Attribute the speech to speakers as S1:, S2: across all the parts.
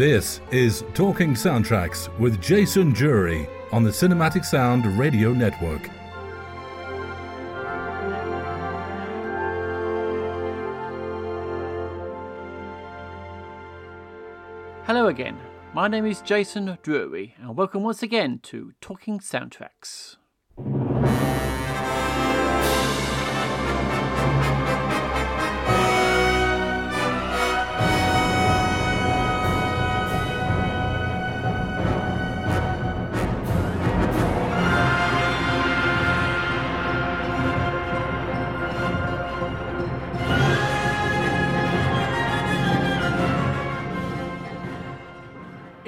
S1: This is Talking Soundtracks with Jason Drury on the Cinematic Sound Radio Network.
S2: Hello again. My name is Jason Drury, and welcome once again to Talking Soundtracks.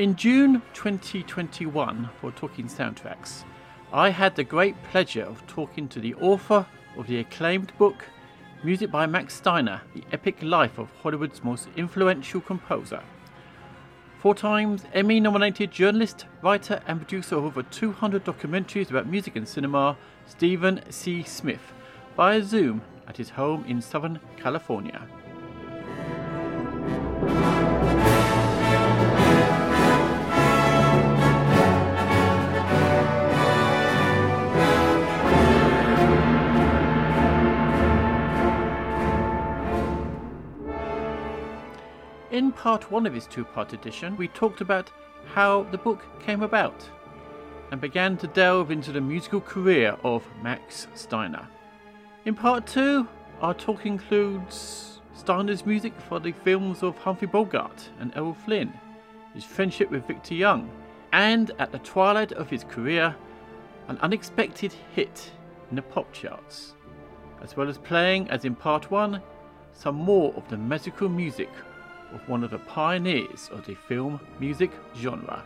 S2: In June 2021, for Talking Soundtracks, I had the great pleasure of talking to the author of the acclaimed book, Music by Max Steiner The Epic Life of Hollywood's Most Influential Composer. Four times Emmy nominated journalist, writer, and producer of over 200 documentaries about music and cinema, Stephen C. Smith, via Zoom at his home in Southern California. In part one of his two part edition, we talked about how the book came about and began to delve into the musical career of Max Steiner. In part two, our talk includes Steiner's music for the films of Humphrey Bogart and Errol Flynn, his friendship with Victor Young, and at the twilight of his career, an unexpected hit in the pop charts, as well as playing, as in part one, some more of the magical music of one of the pioneers of the film music genre.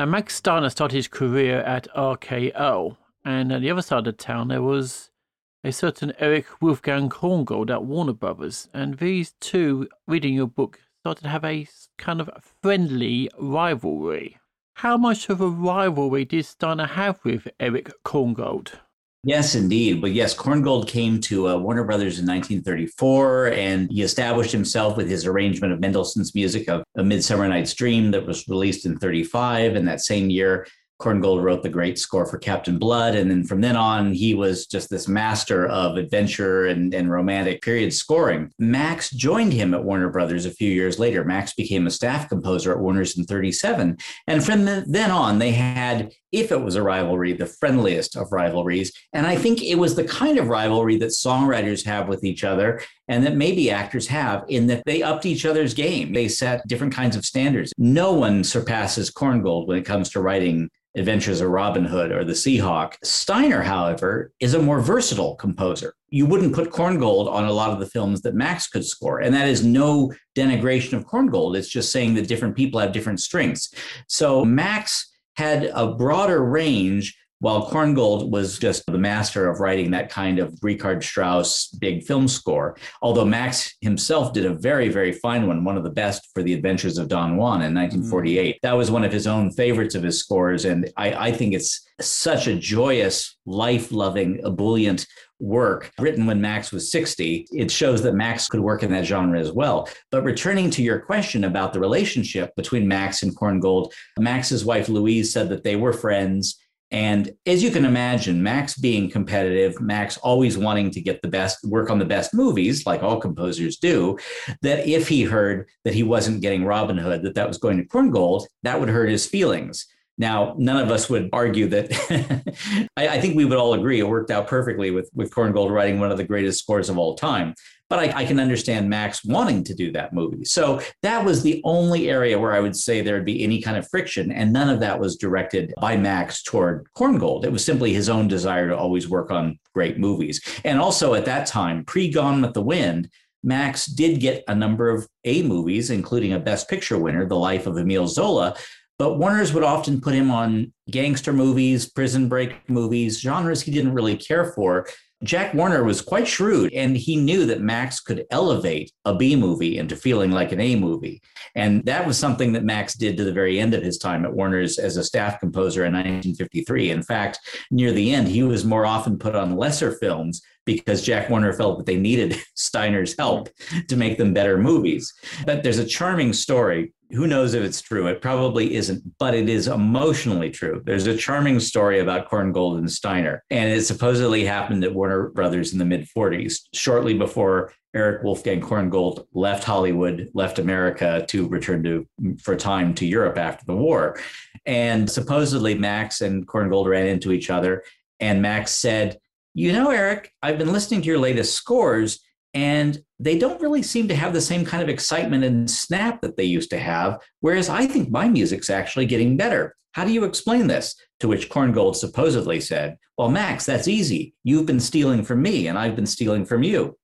S2: Now, Max Steiner started his career at RKO, and at the other side of town there was a certain Erich Wolfgang Korngold at Warner Brothers, and these two, reading your book, started to have a kind of friendly rivalry. How much of a rivalry did Steiner have with Erich Korngold?
S3: Yes, indeed. But yes, Korngold came to uh, Warner Brothers in 1934, and he established himself with his arrangement of Mendelssohn's music of A Midsummer Night's Dream that was released in 35. And that same year, Korngold wrote the great score for Captain Blood. And then from then on, he was just this master of adventure and, and romantic period scoring. Max joined him at Warner Brothers a few years later. Max became a staff composer at Warner's in 37. And from the, then on, they had, if it was a rivalry, the friendliest of rivalries. And I think it was the kind of rivalry that songwriters have with each other and that maybe actors have in that they upped each other's game. They set different kinds of standards. No one surpasses Korngold when it comes to writing Adventures of Robin Hood or The Sea Hawk. Steiner, however, is a more versatile composer. You wouldn't put Korngold on a lot of the films that Max could score. And that is no denigration of Korngold. It's just saying that different people have different strengths. So Max had a broader range while Korngold was just the master of writing that kind of Richard Strauss big film score, although Max himself did a very, very fine one, one of the best for The Adventures of Don Juan in 1948. Mm. That was one of his own favorites of his scores. And I, I think it's such a joyous, life loving, ebullient work written when Max was 60. It shows that Max could work in that genre as well. But returning to your question about the relationship between Max and Korngold, Max's wife Louise said that they were friends And as you can imagine, Max being competitive, Max always wanting to get the best, work on the best movies, like all composers do, that if he heard that he wasn't getting Robin Hood, that that was going to Korngold, that would hurt his feelings. Now, none of us would argue that. I, I, think we would all agree it worked out perfectly with, with Korngold writing one of the greatest scores of all time. But I, I, can understand Max wanting to do that movie. So that was the only area where I would say there would be any kind of friction. And none of that was directed by Max toward Korngold. It was simply his own desire to always work on great movies. And also at that time, pre Gone with the Wind, Max did get a number of A movies, including a Best Picture winner, The Life of Emile Zola, but Warner's would often put him on gangster movies, prison break movies, genres he didn't really care for. Jack Warner was quite shrewd and he knew that Max could elevate a B movie into feeling like an A movie. And that was something that Max did to the very end of his time at Warner's as a staff composer in 1953. In fact, near the end, he was more often put on lesser films because Jack Warner felt that they needed Steiner's help to make them better movies. But there's a charming story who knows if it's true? It probably isn't, but it is emotionally true. There's a charming story about Korngold and Steiner, and it supposedly happened at Warner Brothers in the mid 40s, shortly before Erich Wolfgang Korngold left Hollywood, left America to return to for a time to Europe after the war. And supposedly Max and Korngold ran into each other, and Max said, "You know, Erich, I've been listening to your latest scores." And they don't really seem to have the same kind of excitement and snap that they used to have. Whereas I think my music's actually getting better. How do you explain this? To which Korngold supposedly said, Well, Max, that's easy. You've been stealing from me, and I've been stealing from you.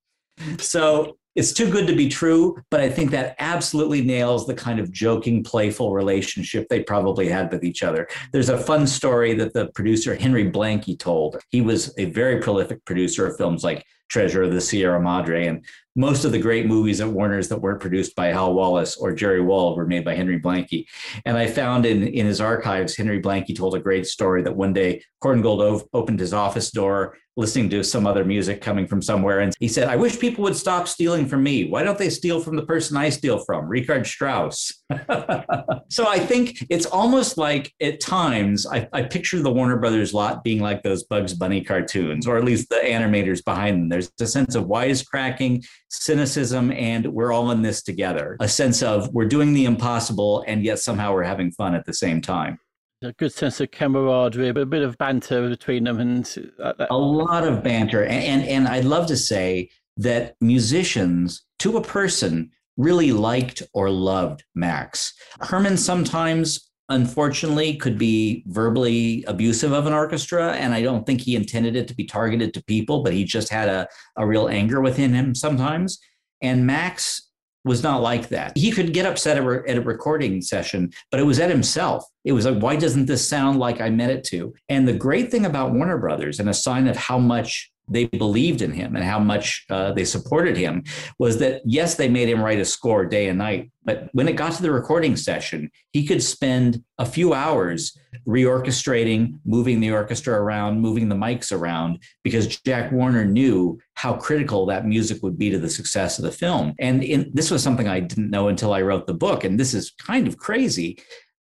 S3: So it's too good to be true, but I think that absolutely nails the kind of joking, playful relationship they probably had with each other. There's a fun story that the producer Henry Blanke told. He was a very prolific producer of films like Treasure of the Sierra Madre. And most of the great movies at Warner's that weren't produced by Hal Wallis or Jerry Wald were made by Henry Blanke. And I found in, in his archives, Henry Blanke told a great story that one day Korngold opened his office door listening to some other music coming from somewhere. And he said, I wish people would stop stealing from me. Why don't they steal from the person I steal from, Richard Strauss? so I think it's almost like at times I, I, picture the Warner Brothers lot being like those Bugs Bunny cartoons, or at least the animators behind them. There's a sense of wisecracking, cynicism, and we're all in this together. A sense of we're doing the impossible, and yet somehow we're having fun at the same time
S2: a good sense of camaraderie, but a bit of banter between them, and
S3: uh, a lot of banter. And, and and I'd love to say that musicians, to a person, really liked or loved Max. Herrmann sometimes, unfortunately, could be verbally abusive of an orchestra, and I don't think he intended it to be targeted to people, but he just had a, a real anger within him sometimes. And Max was not like that. He could get upset at a recording session, but it was at himself. It was like, why doesn't this sound like I meant it to? And the great thing about Warner Brothers, and a sign of how much they believed in him and how much uh, they supported him was that yes they made him write a score day and night but when it got to the recording session he could spend a few hours reorchestrating moving the orchestra around moving the mics around because jack warner knew how critical that music would be to the success of the film. And in, this was something i didn't know until i wrote the book and this is kind of crazy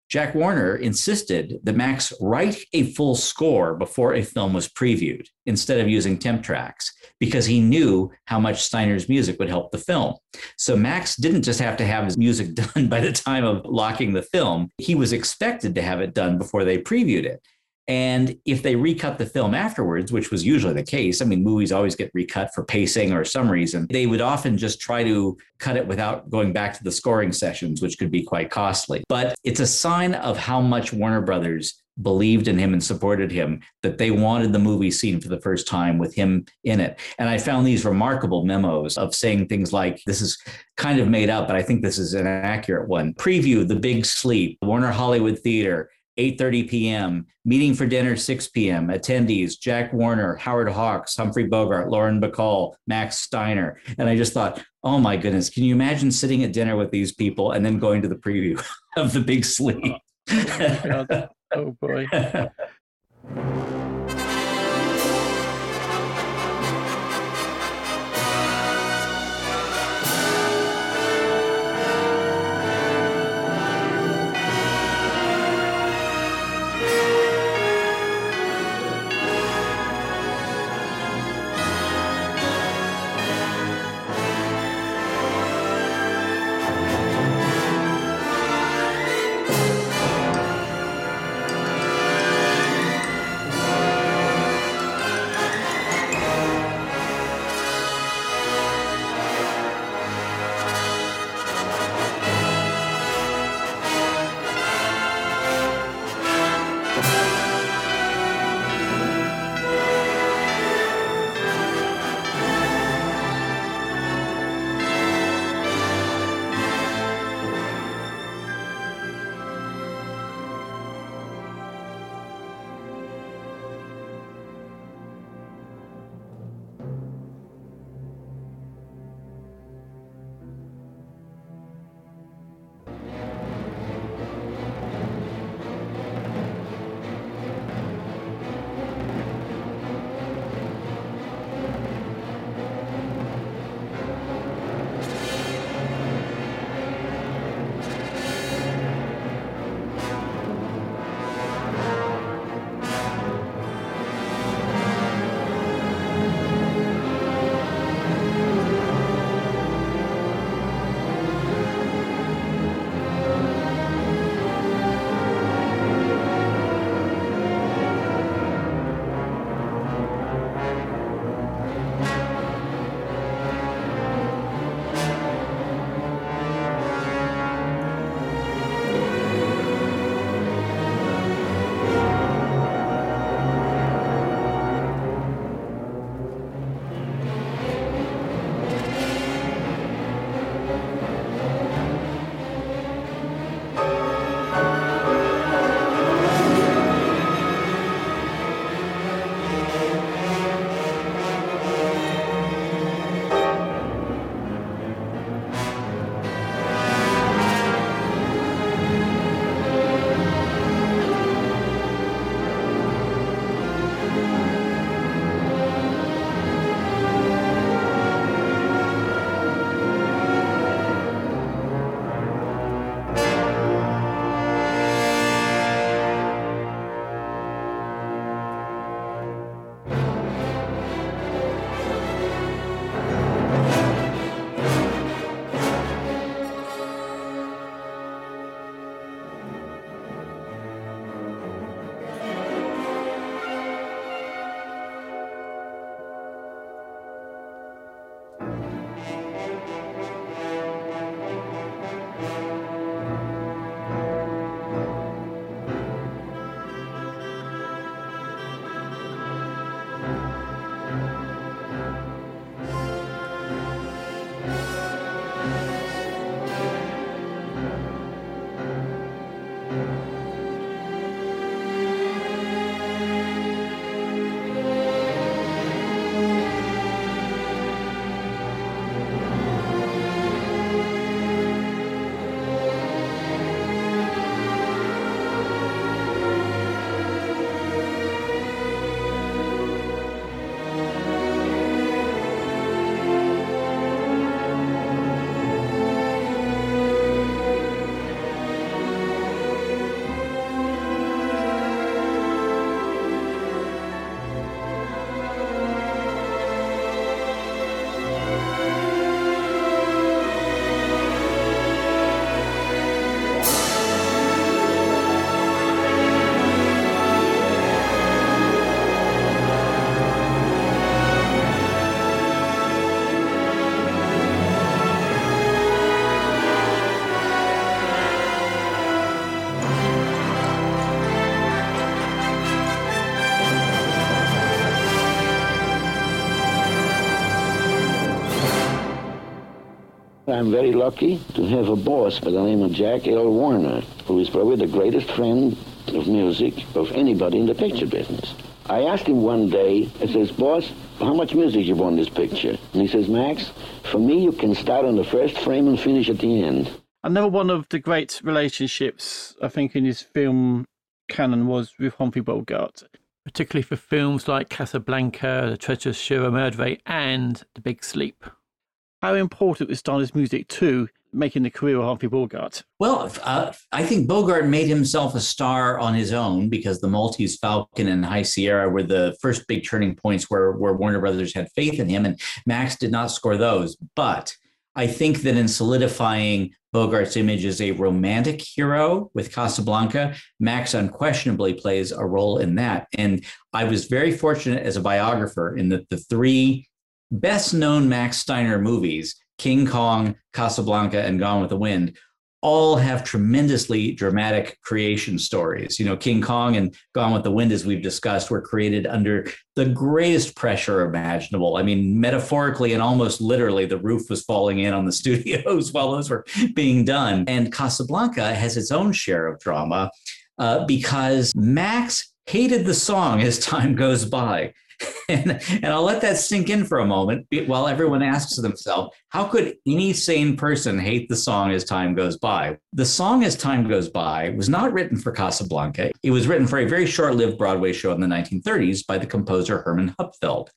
S3: Jack Warner insisted that Max write a full score before a film was previewed instead of using temp tracks because he knew how much Steiner's music would help the film. So Max didn't just have to have his music done by the time of locking the film, he was expected to have it done before they previewed it. And if they recut the film afterwards, which was usually the case, I mean, movies always get recut for pacing or some reason, they would often just try to cut it without going back to the scoring sessions, which could be quite costly. But it's a sign of how much Warner Brothers believed in him and supported him that they wanted the movie seen for the first time with him in it. And I found these remarkable memos of saying things like, this is kind of made up, but I think this is an accurate one. Preview The Big Sleep, Warner Hollywood Theater, 8:30 p.m. Meeting for dinner 6 p.m. Attendees: Jack Warner, Howard Hawks, Humphrey Bogart, Lauren Bacall, Max Steiner. And I just thought, oh my goodness, can you imagine sitting at dinner with these people and then going to the preview of The Big Sleep?
S2: oh, oh boy.
S4: I'm very lucky to have a boss by the name of Jack L. Warner, who is probably the greatest friend of music of anybody in the picture business. I asked him one day, I says, boss, how much music you want in this picture? And he says, Max, for me, you can start on the first frame and finish at the end.
S2: Another one of the great relationships, I think, in his film canon was with Humphrey Bogart, particularly for films like Casablanca, The Treasure of the Sierra Madre, and The Big Sleep. How important was Steiner's music to making the career of Humphrey Bogart?
S3: Well, uh, I think Bogart made himself a star on his own because the Maltese Falcon and High Sierra were the first big turning points where, where Warner Brothers had faith in him, and Max did not score those. But I think that in solidifying Bogart's image as a romantic hero with Casablanca, Max unquestionably plays a role in that. And I was very fortunate as a biographer in that the three best known Max Steiner movies, King Kong, Casablanca, and Gone with the Wind, all have tremendously dramatic creation stories. You know, King Kong and Gone with the Wind, as we've discussed, were created under the greatest pressure imaginable. I mean, metaphorically and almost literally, the roof was falling in on the studios while those were being done. And Casablanca has its own share of drama uh, because Max hated the song as time goes by. and, and I'll let that sink in for a moment while everyone asks themselves, how could any sane person hate the song as time goes by? The song as time goes by was not written for Casablanca. It was written for a very short lived Broadway show in the 1930s by the composer Herman Hupfeld.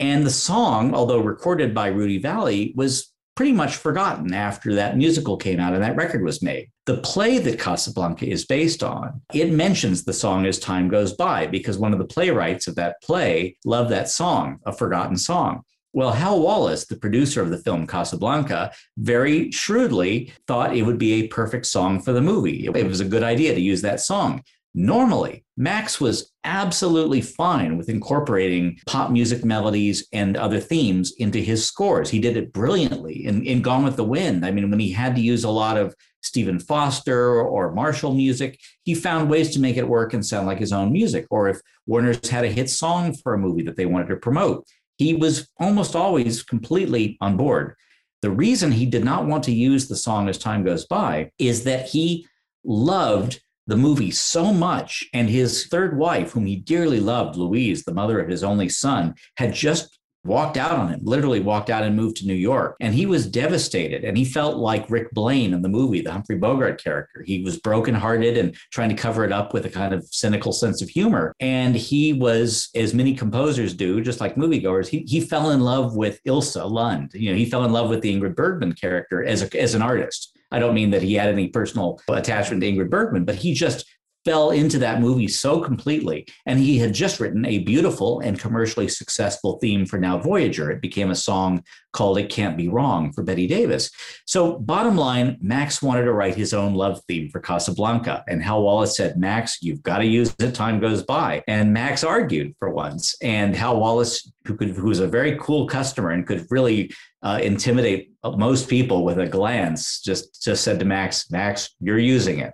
S3: And the song, although recorded by Rudy Vallee, was pretty much forgotten after that musical came out and that record was made. The play that Casablanca is based on, it mentions the song as time goes by because one of the playwrights of that play loved that song, a forgotten song. Well, Hal Wallis, the producer of the film Casablanca, very shrewdly thought it would be a perfect song for the movie. It was a good idea to use that song. Normally, Max was absolutely fine with incorporating pop music melodies and other themes into his scores. He did it brilliantly in, in Gone with the Wind. I mean, when he had to use a lot of Stephen Foster or martial music, he found ways to make it work and sound like his own music. Or if Warner's had a hit song for a movie that they wanted to promote, he was almost always completely on board. The reason he did not want to use the song as time goes by is that he loved the movie so much. And his third wife, whom he dearly loved, Louise, the mother of his only son, had just walked out on him, literally walked out and moved to New York. And he was devastated. And he felt like Rick Blaine in the movie, the Humphrey Bogart character. He was brokenhearted and trying to cover it up with a kind of cynical sense of humor. And he was, as many composers do, just like moviegoers, he, he fell in love with Ilsa Lund. You know, he fell in love with the Ingrid Bergman character as, a, as an artist. I don't mean that he had any personal attachment to Ingrid Bergman, but he just fell into that movie so completely. And he had just written a beautiful and commercially successful theme for Now Voyager. It became a song called It Can't Be Wrong for Bette Davis. So, bottom line, Max wanted to write his own love theme for Casablanca. And Hal Wallis said, Max, you've got to use it, time goes by. And Max argued for once. And Hal Wallis, who, could, who was a very cool customer and could really uh, intimidate most people with a glance just just said to max max you're using it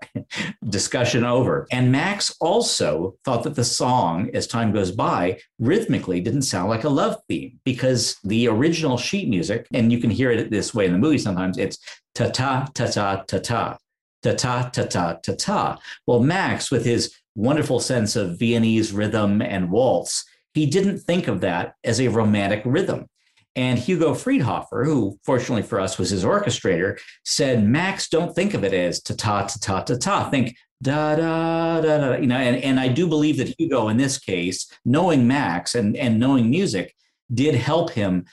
S3: discussion over and max also thought that the song as time goes by rhythmically didn't sound like a love theme because the original sheet music and you can hear it this way in the movie sometimes it's ta ta ta ta ta ta ta ta ta ta ta ta well max with his wonderful sense of viennese rhythm and waltz he didn't think of that as a romantic rhythm and Hugo Friedhofer, who fortunately for us was his orchestrator, said, Max, don't think of it as ta ta ta ta ta ta. Think da da da da. You know, and, and I do believe that Hugo, in this case, knowing Max and, and knowing music, did help him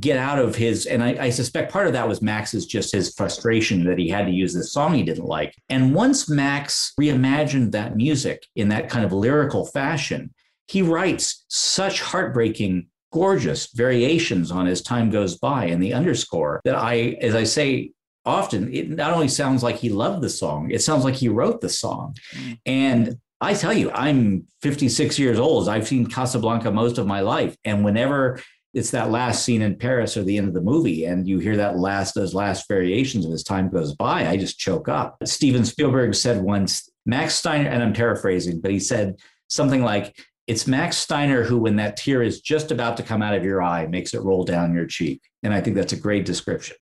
S3: get out of his and I, I, suspect part of that was max's just his frustration that he had to use this song he didn't like and once max reimagined that music in that kind of lyrical fashion he writes such heartbreaking gorgeous variations on as time goes by and the underscore that I, as I say often, it not only sounds like he loved the song, it sounds like he wrote the song. Mm. And I tell you, I'm 56 years old. I've seen Casablanca most of my life. And whenever it's that last scene in Paris or the end of the movie, and you hear that last, those last variations of as time goes by, I just choke up. Steven Spielberg said once, Max Steiner, and I'm paraphrasing, but he said something like, it's Max Steiner who, when that tear is just about to come out of your eye, makes it roll down your cheek. And I think that's a great description.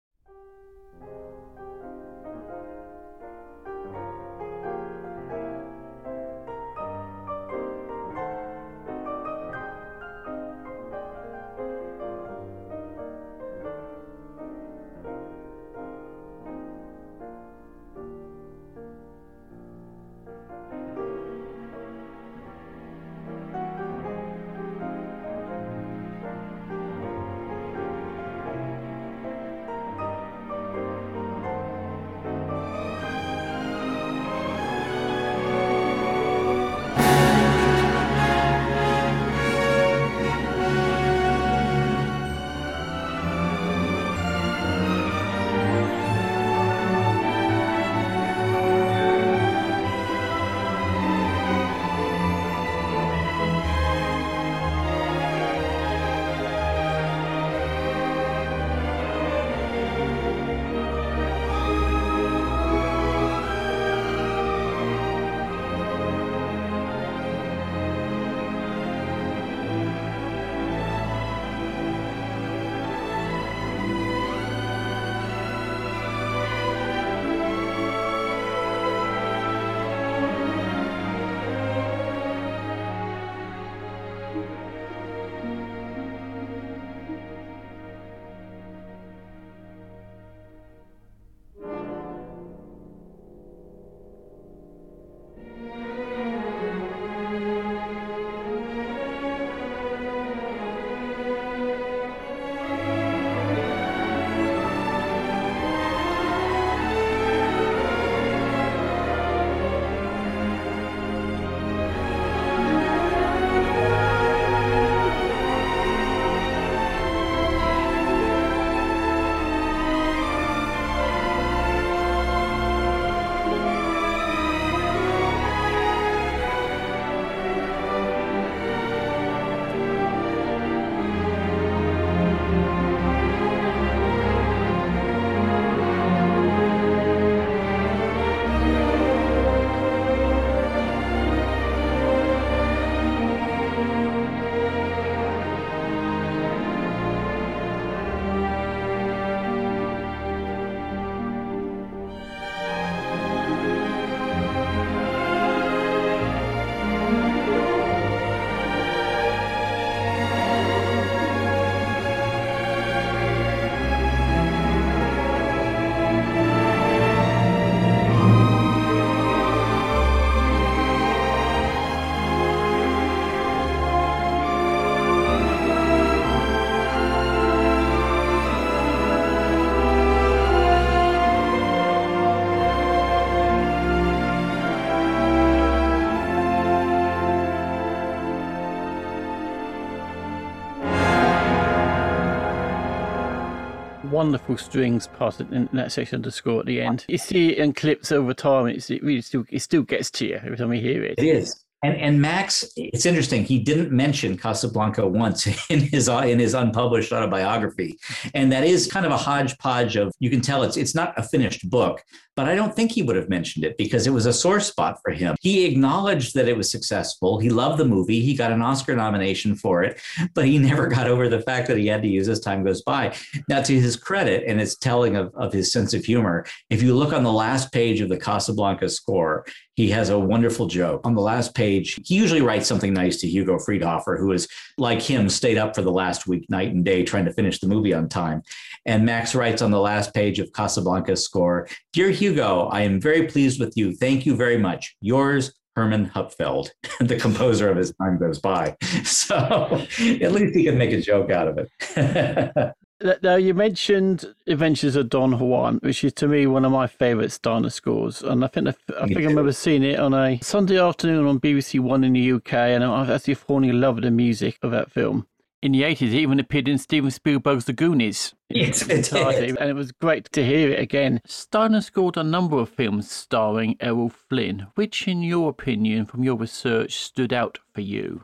S2: Wonderful strings part in that section of the score at the end. You see it in clips over time. It's, it really still it still gets to you every time you hear it.
S3: It is. And, and Max, it's interesting. He didn't mention Casablanca once in his in his unpublished autobiography, and that is kind of a hodgepodge of. You can tell it's it's not a finished book, but I don't think he would have mentioned it because it was a sore spot for him. He acknowledged that it was successful. He loved the movie. He got an Oscar nomination for it, but he never got over the fact that he had to use as time goes by. Now, to his credit, and it's telling of, of his sense of humor, if you look on the last page of the Casablanca score, he has a wonderful joke. On the last page, he usually writes something nice to Hugo Friedhofer, who is like him, stayed up for the last week, night and day, trying to finish the movie on time. And Max writes on the last page of Casablanca's score Dear Hugo, I am very pleased with you. Thank you very much. Yours, Herman Hupfeld, the composer of As Time Goes By. So at least he can make a joke out of it.
S2: Now you mentioned Adventures of Don Juan, which is to me one of my favourite Steiner scores, and I think I think I remember seeing it on a Sunday afternoon on BBC One in the UK, and I actually falling in love with the music of that film. In the eighties, it even appeared in Steven Spielberg's The Goonies.
S3: Yes, it did.
S2: and it was great to hear it again. Steiner scored a number of films starring Errol Flynn. Which, in your opinion, from your research, stood out for you?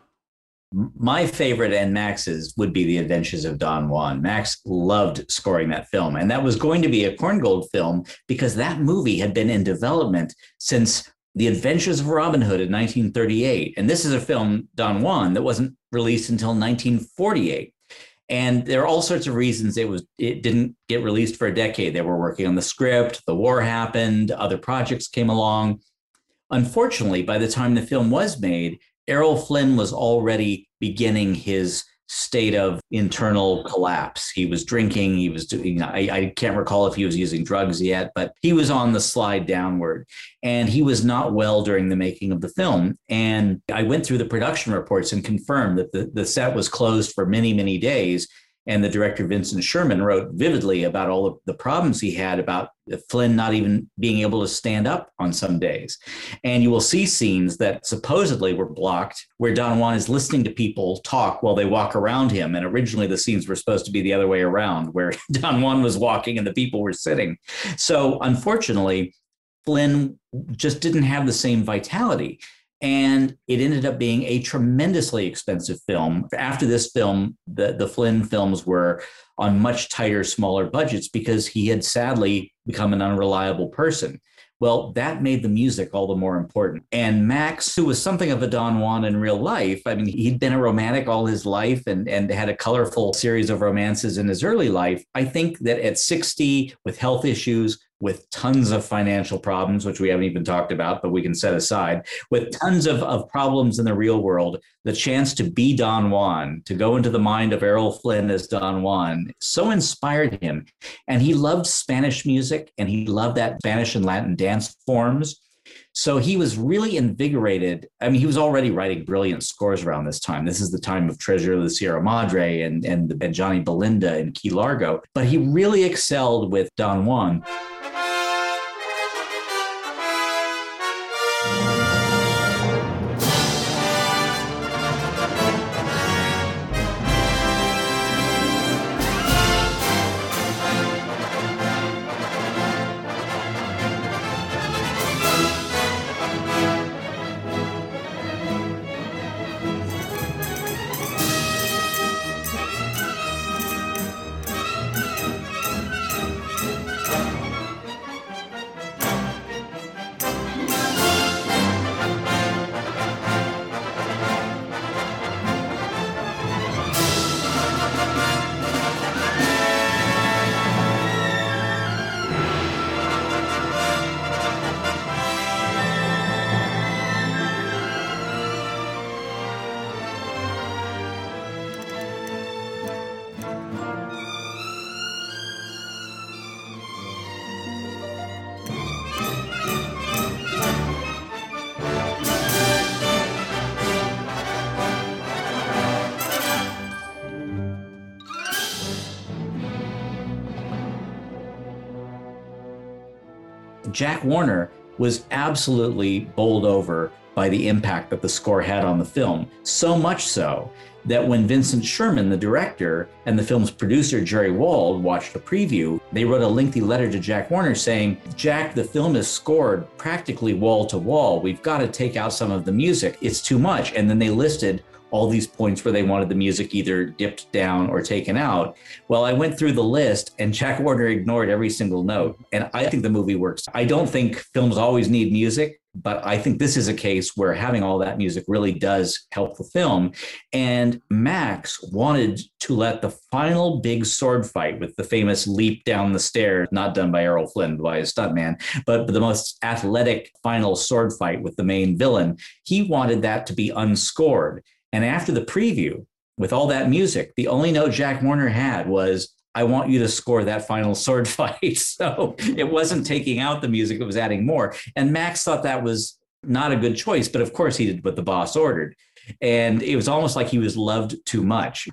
S3: My favorite and Max's would be The Adventures of Don Juan. Max loved scoring that film, and that was going to be a Korngold film because that movie had been in development since The Adventures of Robin Hood in 1938. And this is a film, Don Juan, that wasn't released until 1948. And there are all sorts of reasons it was it didn't get released for a decade. They were working on the script, the war happened, other projects came along. Unfortunately, by the time the film was made, Errol Flynn was already beginning his state of internal collapse. He was drinking. He was doing, I, I, can't recall if he was using drugs yet, but he was on the slide downward. And he was not well during the making of the film. And I went through the production reports and confirmed that the, the set was closed for many, many days and the director Vincent Sherman wrote vividly about all of the problems he had about Flynn not even being able to stand up on some days. And you will see scenes that supposedly were blocked where Don Juan is listening to people talk while they walk around him. And originally the scenes were supposed to be the other way around, where Don Juan was walking and the people were sitting. So unfortunately, Flynn just didn't have the same vitality. And it ended up being a tremendously expensive film. After this film, the, the Flynn films were on much tighter, smaller budgets because he had sadly become an unreliable person. Well, that made the music all the more important. And Max, who was something of a Don Juan in real life, I mean, he'd been a romantic all his life and, and had a colorful series of romances in his early life. I think that at 60, with health issues, with tons of financial problems, which we haven't even talked about, but we can set aside, with tons of, of problems in the real world, the chance to be Don Juan, to go into the mind of Errol Flynn as Don Juan, so inspired him. And he loved Spanish music and he loved that Spanish and Latin dance forms. So he was really invigorated. I mean, he was already writing brilliant scores around this time. This is the time of Treasure of the Sierra Madre and, and, and Johnny Belinda and Key Largo. But he really excelled with Don Juan. Jack Warner was absolutely bowled over by the impact that the score had on the film. So much so that when Vincent Sherman, the director, and the film's producer, Jerry Wald, watched the preview, they wrote a lengthy letter to Jack Warner saying, Jack, the film is scored practically wall to wall. We've got to take out some of the music. It's too much. And then they listed all these points where they wanted the music either dipped down or taken out. Well, I went through the list and Jack Warner ignored every single note. And I think the movie works. I don't think films always need music, but I think this is a case where having all that music really does help the film. And Max wanted to let the final big sword fight with the famous leap down the stairs, not done by Errol Flynn, by a stuntman, but the most athletic final sword fight with the main villain. He wanted that to be unscored. And after the preview, with all that music, the only note Jack Warner had was, I want you to score that final sword fight. So it wasn't taking out the music, it was adding more. And Max thought that was not a good choice, but of course he did what the boss ordered. And it was almost like he was loved too much.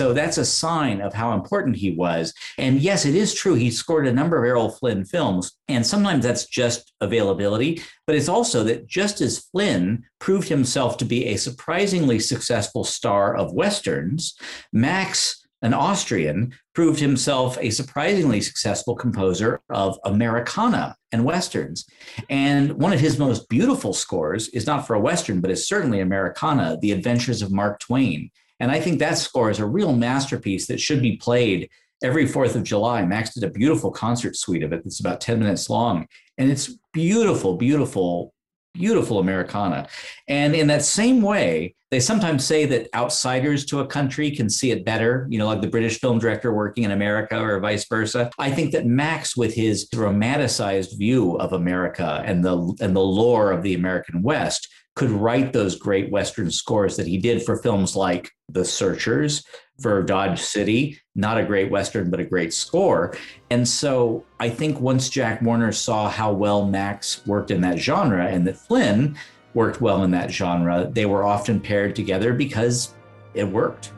S3: So that's a sign of how important he was. And yes, it is true. He scored a number of Errol Flynn films. And sometimes that's just availability, but it's also that just as Flynn proved himself to be a surprisingly successful star of Westerns, Max, an Austrian, proved himself a surprisingly successful composer of Americana and Westerns. And one of his most beautiful scores is not for a Western, but is certainly Americana, The Adventures of Mark Twain. And I think that score is a real masterpiece that should be played every 4th of July. Max did a beautiful concert suite of it that's about 10 minutes long. And it's beautiful, beautiful, beautiful Americana. And in that same way, they sometimes say that outsiders to a country can see it better, you know, like the British film director working in America or vice versa. I think that Max, with his romanticized view of America and the and the lore of the American West, could write those great Western scores that he did for films like The Searchers, for Dodge City, not a great Western, but a great score. And so I think once Jack Warner saw how well Max worked in that genre and that Flynn worked well in that genre, they were often paired together because it worked.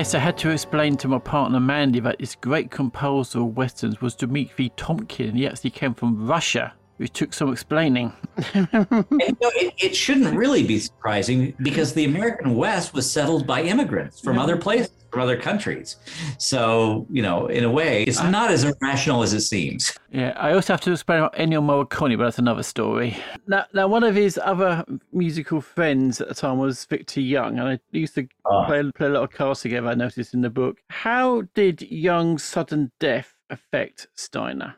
S2: Yes, I had to explain to my partner Mandy that this great composer of westerns was Dmitri Tiomkin. He actually came from Russia, which took some explaining.
S3: you know, it, it, shouldn't really be surprising because the American West was settled by immigrants from yeah. other places from other countries. So, you know, in a way, it's not as irrational as it seems.
S2: Yeah, I also have to explain about Ennio Morricone, but that's another story. Now, now, one of his other musical friends at the time was Victor Young, and I used to oh. play, play a lot of cards together, I noticed in the book. How did Young's sudden death affect Steiner?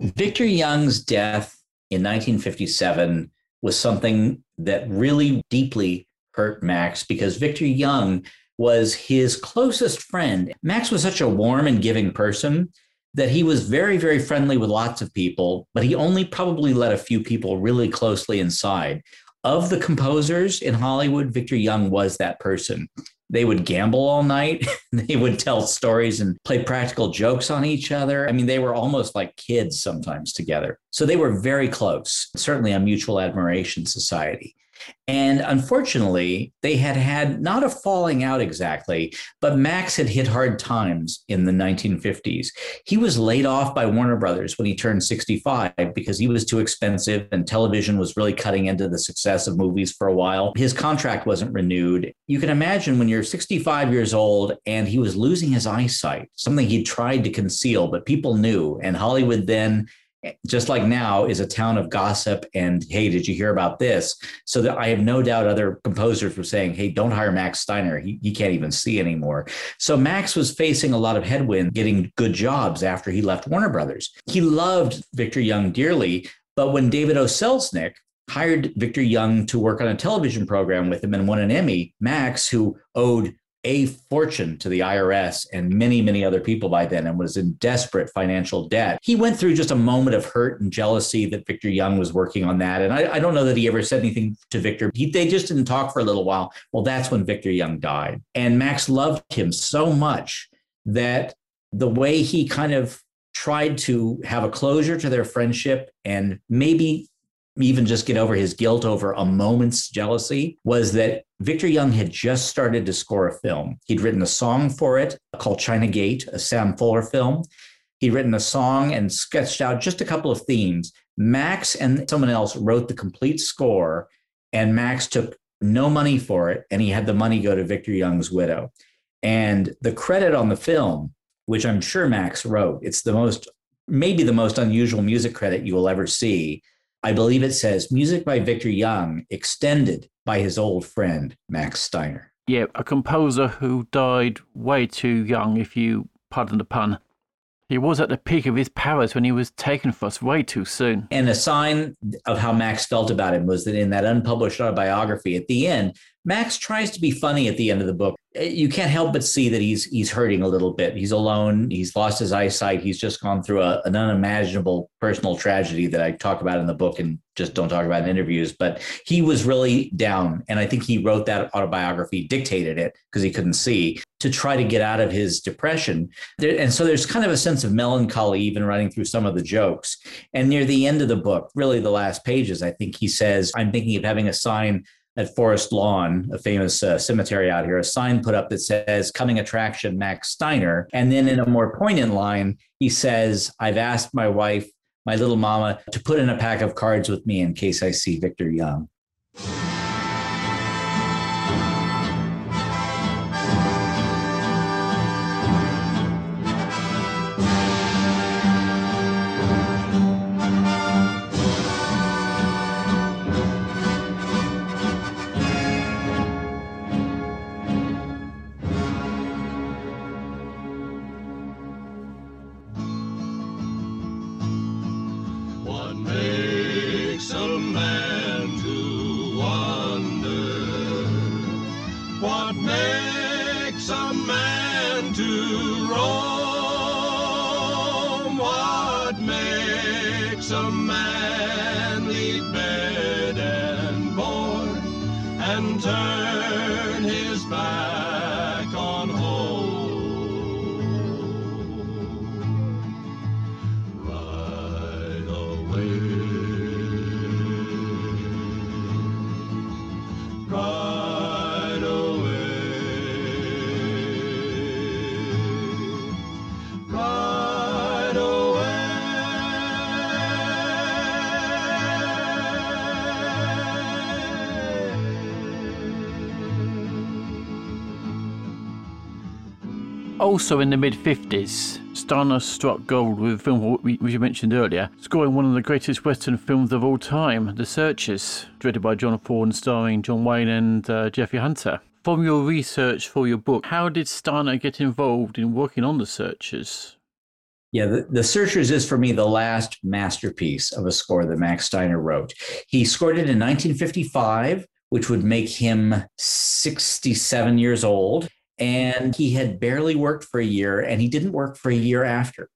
S3: Victor Young's death in 1957 was something that really deeply hurt Max because Victor Young was his closest friend. Max was such a warm and giving person that he was very, very friendly with lots of people, but he only probably let a few people really closely inside. Of the composers in Hollywood, Victor Young was that person. They would gamble all night. they would tell stories and play practical jokes on each other. I mean, they were almost like kids sometimes together. So they were very close, certainly a mutual admiration society. And unfortunately, they had had not a falling out exactly, but Max had hit hard times in the 1950s. He was laid off by Warner Brothers when he turned 65 because he was too expensive and television was really cutting into the success of movies for a while. His contract wasn't renewed. You can imagine when you're 65 years old and he was losing his eyesight, something he tried to conceal, but people knew. And Hollywood then just like now is a town of gossip and hey did you hear about this? So that i have no doubt other composers were saying hey don't hire max steiner. He, he can't even see anymore. So max was facing a lot of headwind getting good jobs after he left warner brothers. He loved victor young dearly but when david o. Selznick hired victor young to work on a television program with him and won an emmy max who owed a fortune to the IRS and many, many other people by then and was in desperate financial debt. He went through just a moment of hurt and jealousy that Victor Young was working on that. And I, I don't know that he ever said anything to Victor. He, they just didn't talk for a little while. Well, that's when Victor Young died. And Max loved him so much that the way he kind of tried to have a closure to their friendship and maybe even just get over his guilt over a moment's jealousy was that Victor Young had just started to score a film. He'd written a song for it called China Gate, a Sam Fuller film. He'd written a song and sketched out just a couple of themes. Max and someone else wrote the complete score, and Max took no money for it, and he had the money go to Victor Young's widow. And the credit on the film, which I'm sure Max wrote, it's the most, maybe the most unusual music credit you will ever see I believe it says music by Victor Young, extended by his old friend Max Steiner.
S2: Yeah, a composer who died way too young, if you pardon the pun. He was at the peak of his powers when he was taken for us way too soon.
S3: And a sign of how Max felt about him was that in that unpublished autobiography, at the end, Max tries to be funny at the end of the book. Eh, you can't help but see that he's he's hurting a little bit. He's alone. He's lost his eyesight. He's just gone through a, an unimaginable personal tragedy that I talk about in the book and just don't talk about in interviews. But he was really down, and I think he wrote that autobiography, dictated it because he couldn't see to try to get out of his depression. And so there's kind of a sense of melancholy even running through some of the jokes. And near the end of the book, really the last pages, I think he says, "I'm thinking of having a sign." At Forest Lawn, a famous uh, cemetery out here, a sign put up that says coming attraction Max Steiner. And then in a more poignant line, he says, I've asked my wife, my little mama, to put in a pack of cards with me in case I see Victor Young.
S2: Also in the mid 50s, Steiner struck gold with a film which you mentioned earlier, scoring one of the greatest Western films of all time, The Searchers, directed by John Ford and starring John Wayne and uh, Jeffrey Hunter. From your research for your book, how did Steiner get involved in working on The Searchers?
S3: Yeah, the, the, Searchers is for me the last masterpiece of a score that Max Steiner wrote. He scored it in 1955, which would make him 67 years old. And he had barely worked for a year, and he didn't work for a year after.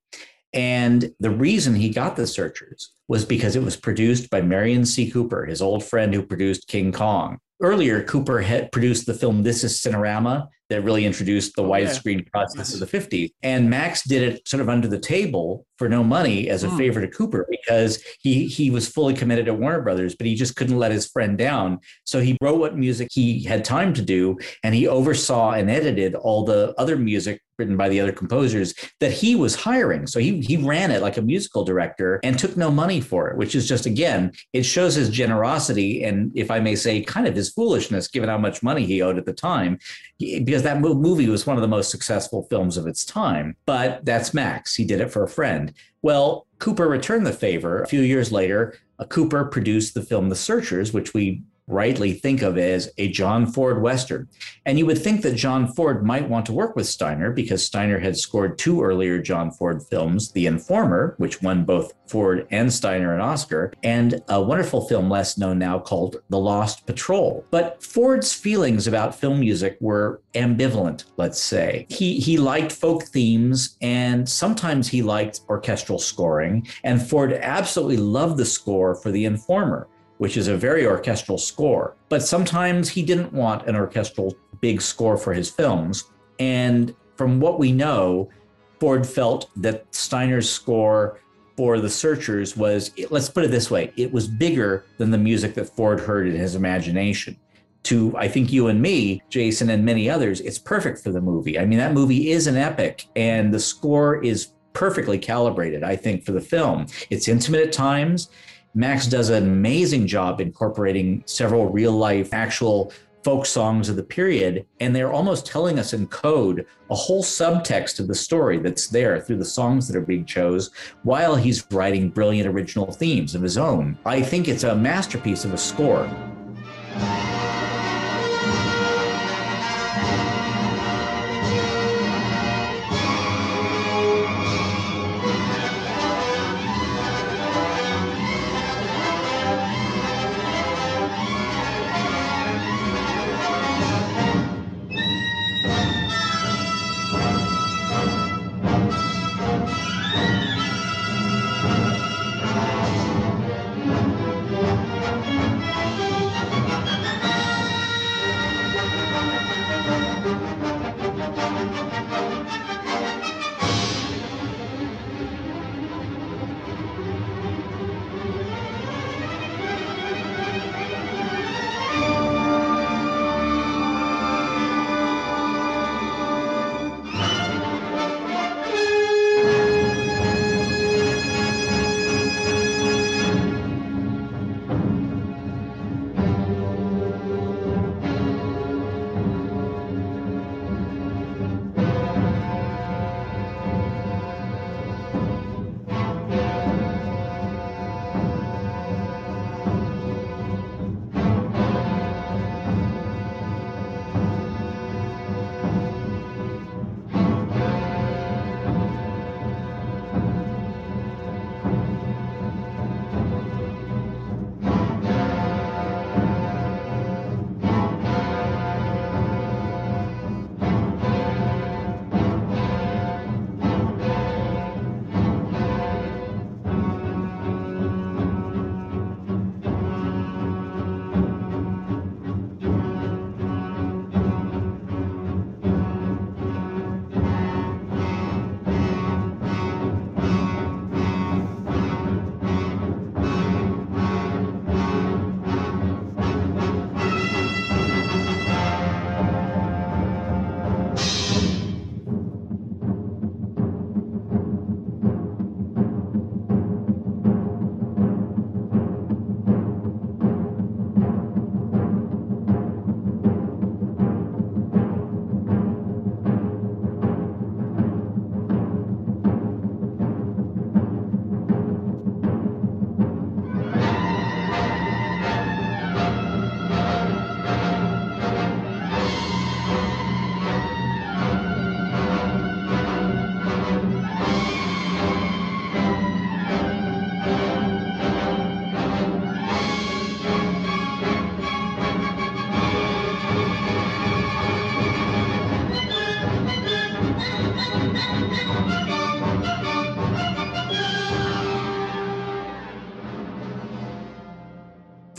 S3: And the reason he got the Searchers was because it was produced by Merian C. Cooper, his old friend who produced King Kong. Earlier, Cooper had produced the film This is Cinerama, that really introduced the oh, widescreen process of the 50s. And Max did it sort of under the table for no money as a mm. favor to Cooper because he he was fully committed to Warner Brothers, but he just couldn't let his friend down. So he wrote what music he had time to do, and he oversaw and edited all the other music written by the other composers that he was hiring. So he he ran it like a musical director and took no money for it, which is just again, it shows his generosity and if I may say kind of his foolishness given how much money he owed at the time. Because because that movie was one of the most successful films of its time. But that's Max. He did it for a friend. Well, Cooper returned the favor. A few years later, Cooper produced the film The Searchers, which we rightly think of as a John Ford Western. And you would think that John Ford might want to work with Steiner because Steiner had scored two earlier John Ford films, The Informer, which won both Ford and Steiner an Oscar, and a wonderful film less known now called The Lost Patrol. But Ford's feelings about film music were ambivalent, let's say. He he liked folk themes and sometimes he liked orchestral scoring, and Ford absolutely loved the score for The Informer which is a very orchestral score. But sometimes he didn't want an orchestral big score for his films. And from what we know, Ford felt that Steiner's score for The Searchers was, let's put it this way, it was bigger than the music that Ford heard in his imagination. To, I think, you and me, Jason, and many others, it's perfect for the movie. I mean, that movie is an epic, and the score is perfectly calibrated, I think, for the film. It's intimate at times. Max does an amazing job incorporating several real life, actual folk songs of the period, and they're almost telling us in code a whole subtext of the story that's there through the songs that are being chose while he's writing brilliant original themes of his own. I think it's a masterpiece of a score.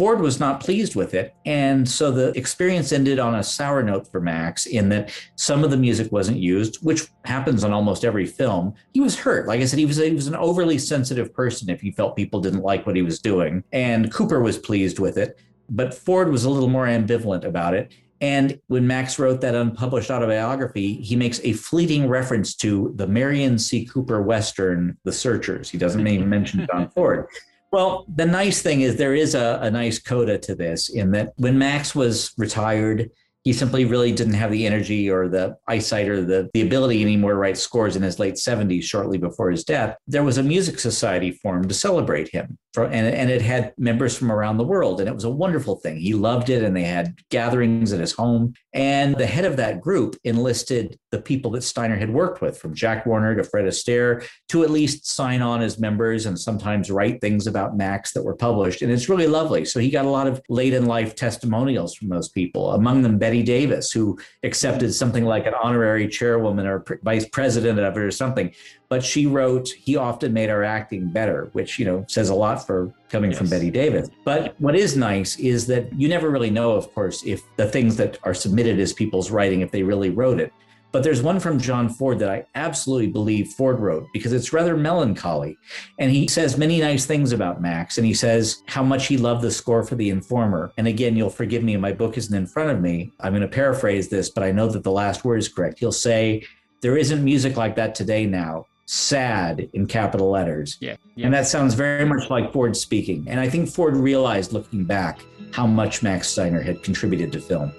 S3: Ford was not pleased with it. And so the experience ended on a sour note for Max in that some of the music wasn't used, which happens on almost every film. He was hurt. Like I said, he was, he was an overly sensitive person if he felt people didn't like what he was doing. And Cooper was pleased with it, but Ford was a little more ambivalent about it. And when Max wrote that unpublished autobiography, he makes a fleeting reference to the Merian C. Cooper Western, The Searchers. He doesn't even mention John Ford. Well, the nice thing is there is a, a nice coda to this in that when Max was retired, he simply really didn't have the energy or the eyesight or the, the ability anymore to write scores in his late 70s, shortly before his death. There was a music society formed to celebrate him. And, and it had members from around the world. And it was a wonderful thing. He loved it. And they had gatherings at his home. And the head of that group enlisted the people that Steiner had worked with, from Jack Warner to Fred Astaire, to at least sign on as members and sometimes write things about Max that were published. And it's really lovely. So he got a lot of late in life testimonials from those people, among them Bette Davis, who accepted something like an honorary chairwoman or vice president of it or something. But she wrote, he often made our acting better, which, you know, says a lot for coming yes. from Bette Davis. But what is nice is that you never really know, of course, if the things that are submitted as people's writing, if they really wrote it. But there's one from John Ford that I absolutely believe Ford wrote because it's rather melancholy. And he says many nice things about Max. And he says how much he loved the score for The Informer. And again, you'll forgive me, my book isn't in front of me. I'm going to paraphrase this, but I know that the last word is correct. He'll say, There isn't music like that today now. Sad in capital letters.
S2: Yeah, yeah.
S3: And that sounds very much like Ford speaking. And I think Ford realized looking back how much Max Steiner had contributed to film.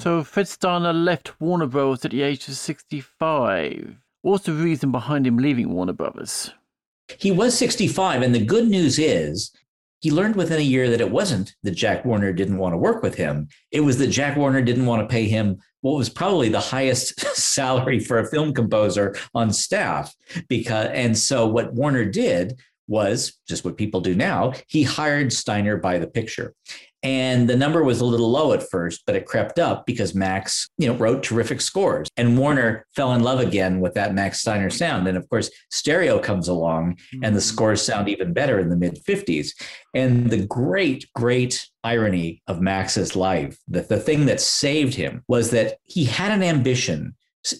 S2: So Fred Steiner left Warner Bros. at the age of 65. What's the reason behind him leaving Warner Brothers?
S3: He was 65, and the good news is he learned within a year that it wasn't that Jack Warner didn't want to work with him. It was that Jack Warner didn't want to pay him what was probably the highest salary for a film composer on staff. Because and so what Warner did was just what people do now. He hired Steiner by the picture. And the number was a little low at first, but it crept up because Max, you know, wrote terrific scores. And Warner fell in love again with that Max Steiner sound. And of course, stereo comes along and the mm-hmm. scores sound even better in the mid 50s. And the great, great irony of Max's life, the, the thing that saved him was that he had an ambition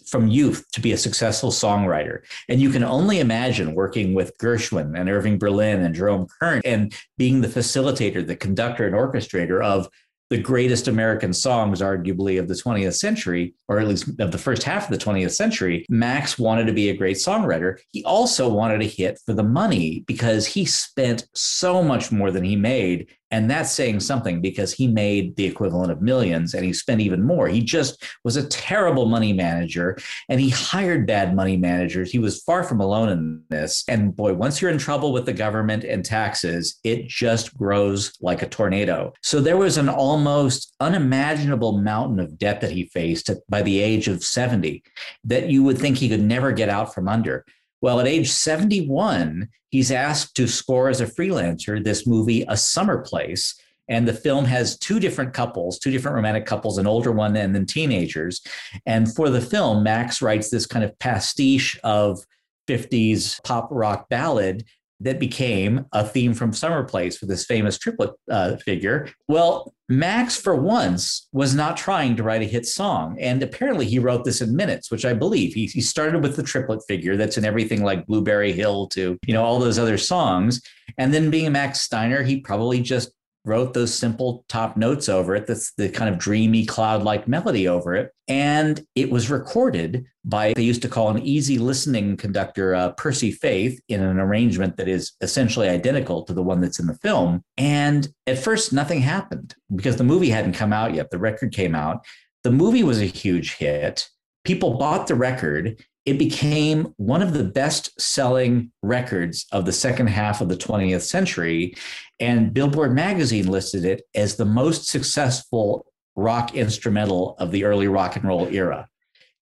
S3: from youth to be a successful songwriter. And you can only imagine working with Gershwin and Irving Berlin and Jerome Kern and being the facilitator, the conductor, and orchestrator of the greatest American songs, arguably, of the 20th century, or at least of the first half of the 20th century, Max wanted to be a great songwriter. He also wanted a hit for the money because he spent so much more than he made and that's saying something because he made the equivalent of millions and he spent even more. He just was a terrible money manager and he hired bad money managers. He was far from alone in this. And boy, once you're in trouble with the government and taxes, it just grows like a tornado. So there was an almost unimaginable mountain of debt that he faced by the age of 70 that you would think he could never get out from under. Well, at age 71, he's asked to score as a freelancer this movie, A Summer Place. And the film has two different couples, two different romantic couples, an older one and then teenagers. And for the film, Max writes this kind of pastiche of 50s pop rock ballad that became a theme from Summer Place for this famous triplet uh, figure. Well, Max, for once, was not trying to write a hit song. And apparently he wrote this in minutes, which I believe. He, he started with the triplet figure that's in everything like Blueberry Hill to, you know, all those other songs. And then being a Max Steiner, he probably just wrote those simple top notes over it, that's the kind of dreamy cloud like melody over it. And it was recorded by, they used to call an easy listening conductor, uh, Percy Faith, in an arrangement that is essentially identical to the one that's in the film. And at first, nothing happened because the movie hadn't come out yet. The record came out. The movie was a huge hit. People bought the record it became one of the best selling records of the second half of the 20th century. And Billboard magazine listed it as the most successful rock instrumental of the early rock and roll era.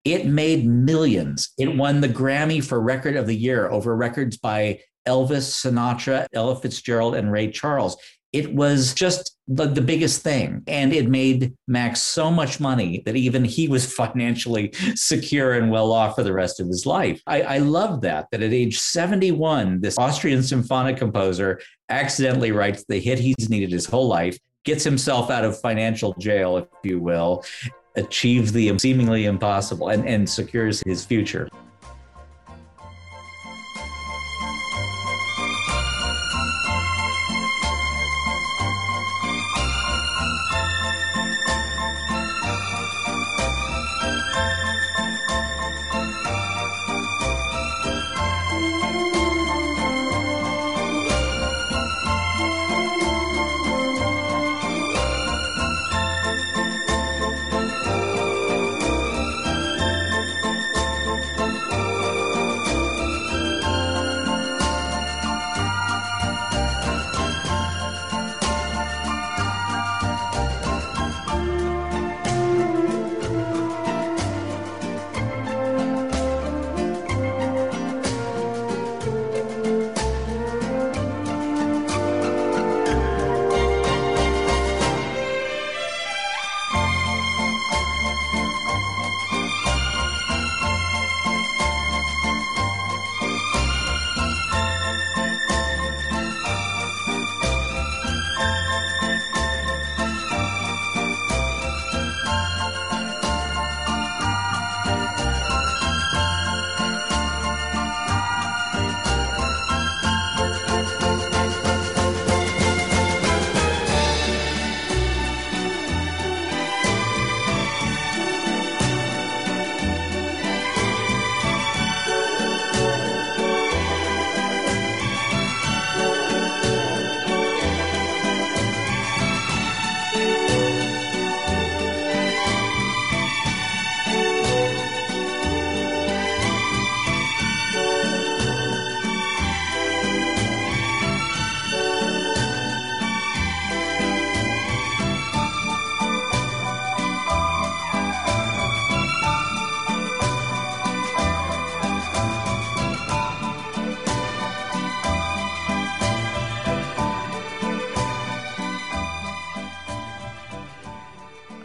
S3: It made millions. It won the Grammy for Record of the Year over records by Elvis, Sinatra, Ella Fitzgerald, and Ray Charles it was just the, the biggest thing. And it made Max so much money that even he was financially secure and well off for the rest of his life. I, I love that, that at age 71, this Austrian symphonic composer accidentally writes the hit he's needed his whole life, gets himself out of financial jail, if you will, achieves the seemingly impossible and, and secures his future.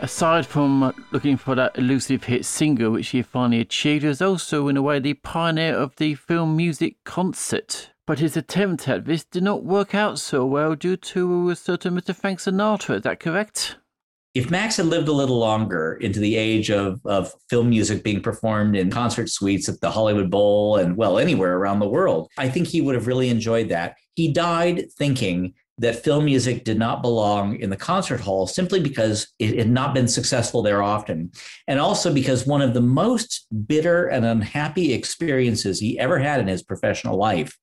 S2: Aside from looking for that elusive hit single which he finally achieved, he was also, in a way, the pioneer of the film music concert. But his attempt at this did not work out so well due to a certain Mr. Frank Sinatra. Is that correct?
S3: If Max had lived a little longer into the age of, of film music being performed in concert suites at the Hollywood Bowl and, well, anywhere around the world, I think he would have really enjoyed that. He died thinking that film music did not belong in the concert hall simply because it had not been successful there often. And also because one of the most bitter and unhappy experiences he ever had in his professional life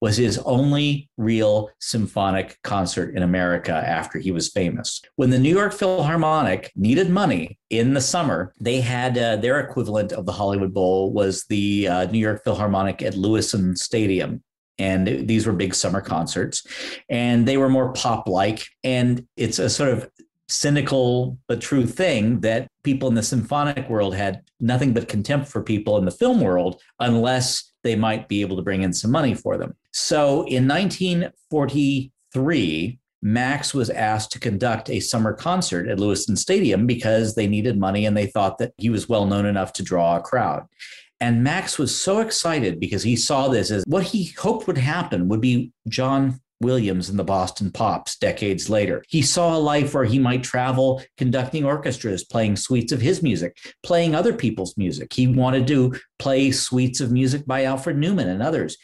S3: was his only real symphonic concert in America after he was famous. When the New York Philharmonic needed money in the summer, they had uh, their equivalent of the Hollywood Bowl was the uh, New York Philharmonic at Lewisohn Stadium and these were big summer concerts and they were more pop like and it's a sort of cynical but true thing that people in the symphonic world had nothing but contempt for people in the film world unless they might be able to bring in some money for them so in 1943 Max was asked to conduct a summer concert at Lewisohn Stadium because they needed money and they thought that he was well known enough to draw a crowd. And Max was so excited because he saw this as what he hoped would happen would be John Williams and the Boston Pops decades later. He saw a life where he might travel conducting orchestras, playing suites of his music, playing other people's music. He wanted to play suites of music by Alfred Newman and others.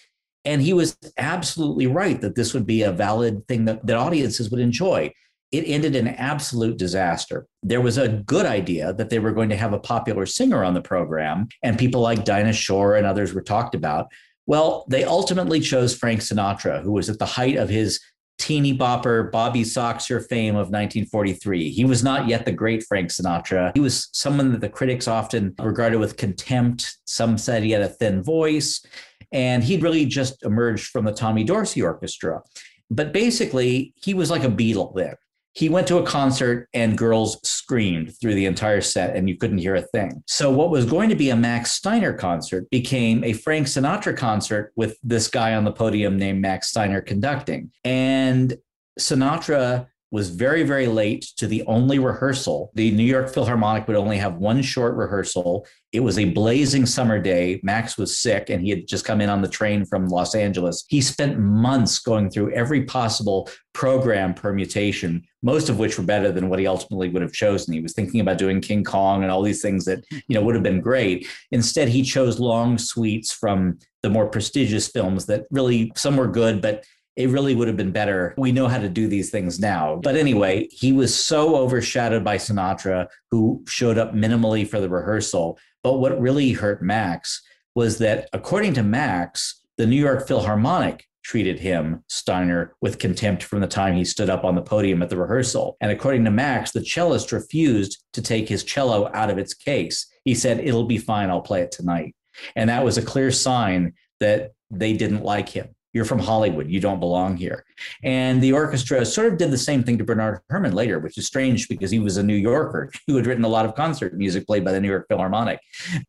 S3: And he was absolutely right that this would be a valid thing that, that audiences would enjoy. It ended in absolute disaster. There was a good idea that they were going to have a popular singer on the program, and people like Dinah Shore and others were talked about. Well, they ultimately chose Frank Sinatra, who was at the height of his teeny bopper Bobby Soxer fame of 1943. He was not yet the great Frank Sinatra. He was someone that the critics often regarded with contempt. Some said he had a thin voice, and he'd really just emerged from the Tommy Dorsey Orchestra. But basically, he was like a Beatle then he went to a concert and girls screamed through the entire set and you couldn't hear a thing. So what was going to be a Max Steiner concert became a Frank Sinatra concert with this guy on the podium named Max Steiner conducting. And Sinatra was very, very late to the only rehearsal. The New York Philharmonic would only have one short rehearsal. It was a blazing summer day. Max was sick and he had just come in on the train from Los Angeles. He spent months going through every possible program permutation, most of which were better than what he ultimately would have chosen. He was thinking about doing King Kong and all these things that, you know, would have been great. Instead, he chose long suites from the more prestigious films that really some were good, but it really would have been better. We know how to do these things now. But anyway, he was so overshadowed by Sinatra, who showed up minimally for the rehearsal. But what really hurt Max was that, according to Max, the New York Philharmonic treated him, Steiner, with contempt from the time he stood up on the podium at the rehearsal. And according to Max, the cellist refused to take his cello out of its case. He said, It'll be fine, I'll play it tonight. And that was a clear sign that they didn't like him. You're from Hollywood. You don't belong here. And the orchestra sort of did the same thing to Bernard Herrmann later, which is strange because he was a New Yorker who had written a lot of concert music played by the New York Philharmonic.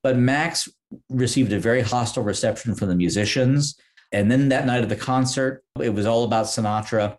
S3: But Max received a very hostile reception from the musicians. And then that night of the concert, it was all about Sinatra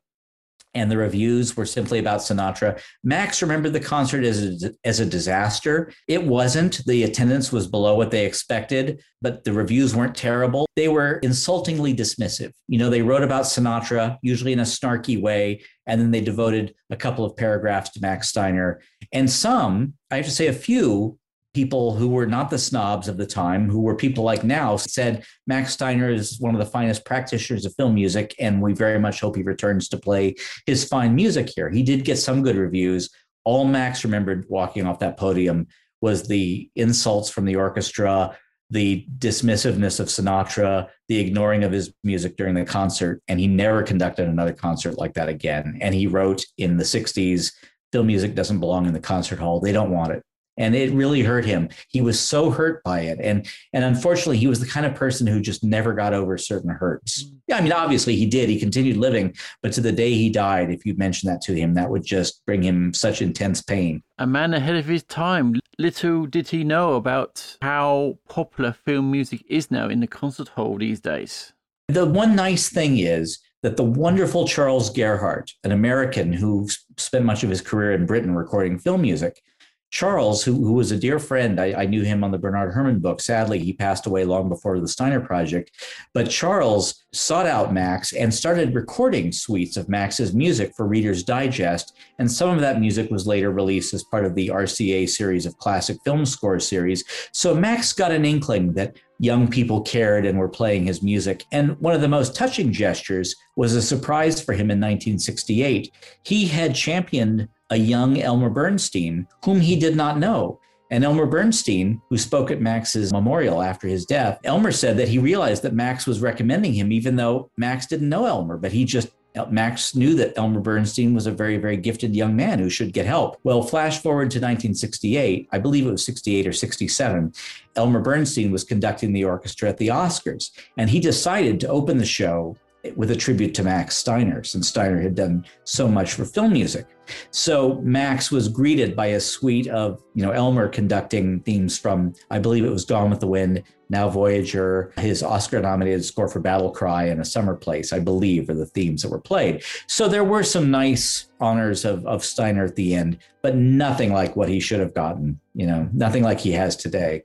S3: and the reviews were simply about Sinatra. Max remembered the concert as a, as a disaster. It wasn't. The attendance was below what they expected, but the reviews weren't terrible. They were insultingly dismissive. You know, they wrote about Sinatra, usually in a snarky way, and then they devoted a couple of paragraphs to Max Steiner. And some, I have to say a few, people who were not the snobs of the time, who were people like now, said Max Steiner is one of the finest practitioners of film music, and we very much hope he returns to play his fine music here. He did get some good reviews. All Max remembered walking off that podium was the insults from the orchestra, the dismissiveness of Sinatra, the ignoring of his music during the concert, and he never conducted another concert like that again. And he wrote in the 60s, film music doesn't belong in the concert hall. They don't want it and it really hurt him. He was so hurt by it. And and unfortunately he was the kind of person who just never got over certain hurts. Mm. yeah i mean obviously he did. He continued living. But to the day he died if you mentioned that to him that would just bring him such intense pain.
S2: A man ahead of his time. Little did he know about how popular film music is now in the concert hall these days.
S3: The one nice thing is that the wonderful Charles Gerhardt, an American who spent much of his career in Britain recording film music, Charles, who, who was a dear friend, I, I, knew him on the Bernard Herrmann book. Sadly, he passed away long before the Steiner Project. But Charles sought out Max and started recording suites of Max's music for Reader's Digest. And some of that music was later released as part of the RCA series of classic film score series. So Max got an inkling that young people cared and were playing his music. And one of the most touching gestures was a surprise for him in 1968. He had championed a young Elmer Bernstein, whom he did not know. And Elmer Bernstein, who spoke at Max's memorial after his death, Elmer said that he realized that Max was recommending him, even though Max didn't know Elmer, but he just Max knew that Elmer Bernstein was a very, very gifted young man who should get help. Well, flash forward to 1968, I believe it was 68 or 67, Elmer Bernstein was conducting the orchestra at the Oscars, and he decided to open the show with a tribute to Max Steiner, since Steiner had done so much for film music. So Max was greeted by a suite of, you know, Elmer conducting themes from, I believe it was Gone with the Wind, Now Voyager, his Oscar nominated score for Battle Cry and A Summer Place, I believe, are the themes that were played. So there were some nice honors of, of Steiner at the end, but nothing like what he should have gotten, you know, nothing like he has today.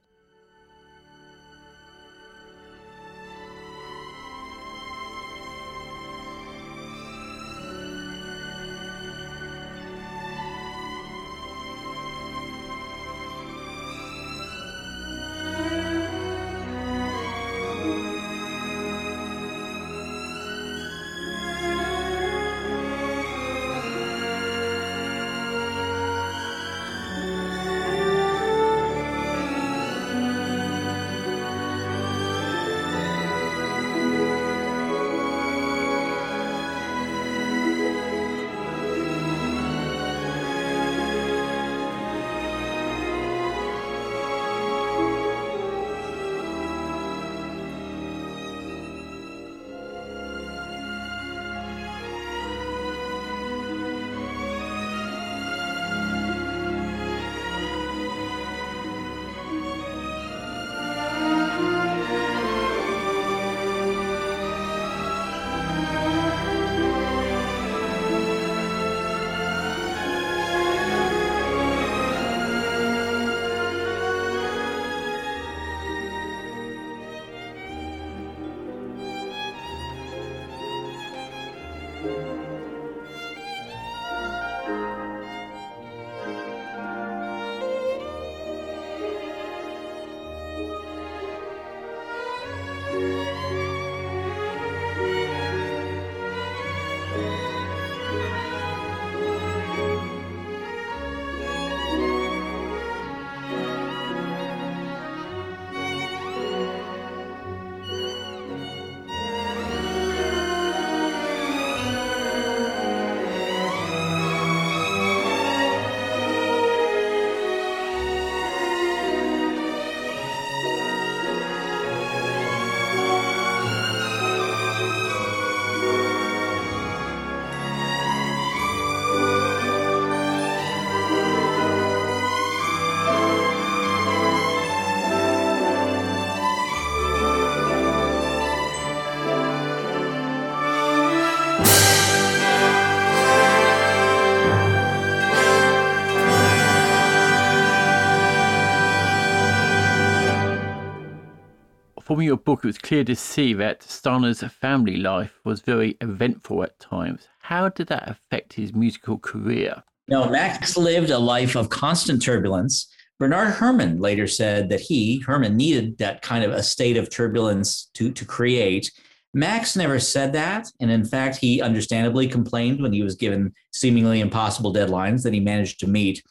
S2: From your book, it was clear to see that Steiner's family life was very eventful at times. How did that affect his musical career?
S3: No, Max lived a life of constant turbulence. Bernard Herrmann later said that he, Herrmann, needed that kind of a state of turbulence to, to create. Max never said that. And in fact, he understandably complained when he was given seemingly impossible deadlines that he managed to meet.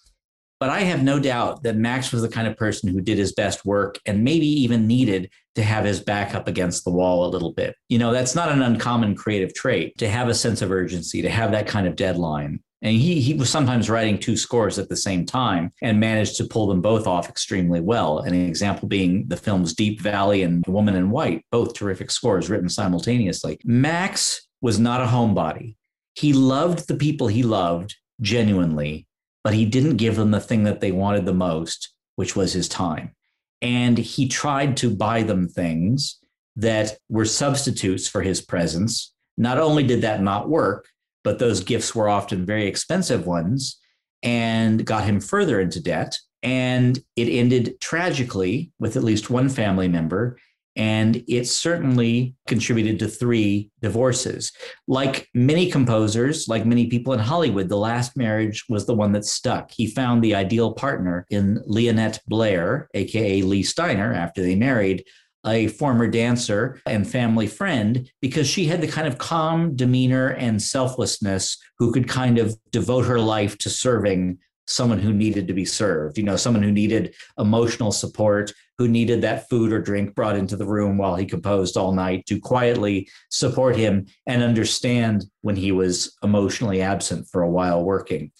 S3: But I have no doubt that Max was the kind of person who did his best work and maybe even needed to have his back up against the wall a little bit. You know, that's not an uncommon creative trait to have a sense of urgency, to have that kind of deadline. And he, he was sometimes writing two scores at the same time and managed to pull them both off extremely well. An example being the films Deep Valley and The Woman in White, both terrific scores written simultaneously. Max was not a homebody. He loved the people he loved genuinely, but he didn't give them the thing that they wanted the most, which was his time. And he tried to buy them things that were substitutes for his presence. Not only did that not work, but those gifts were often very expensive ones and got him further into debt. And it ended tragically with at least one family member. And it certainly contributed to three divorces. Like many composers, like many people in Hollywood, the last marriage was the one that stuck. He found the ideal partner in Leonette Blair, AKA Lee Steiner, after they married, a former dancer and family friend because she had the kind of calm demeanor and selflessness who could kind of devote her life to serving someone who needed to be served, you know, someone who needed emotional support, who needed that food or drink brought into the room while he composed all night to quietly support him and understand when he was emotionally absent for a while working.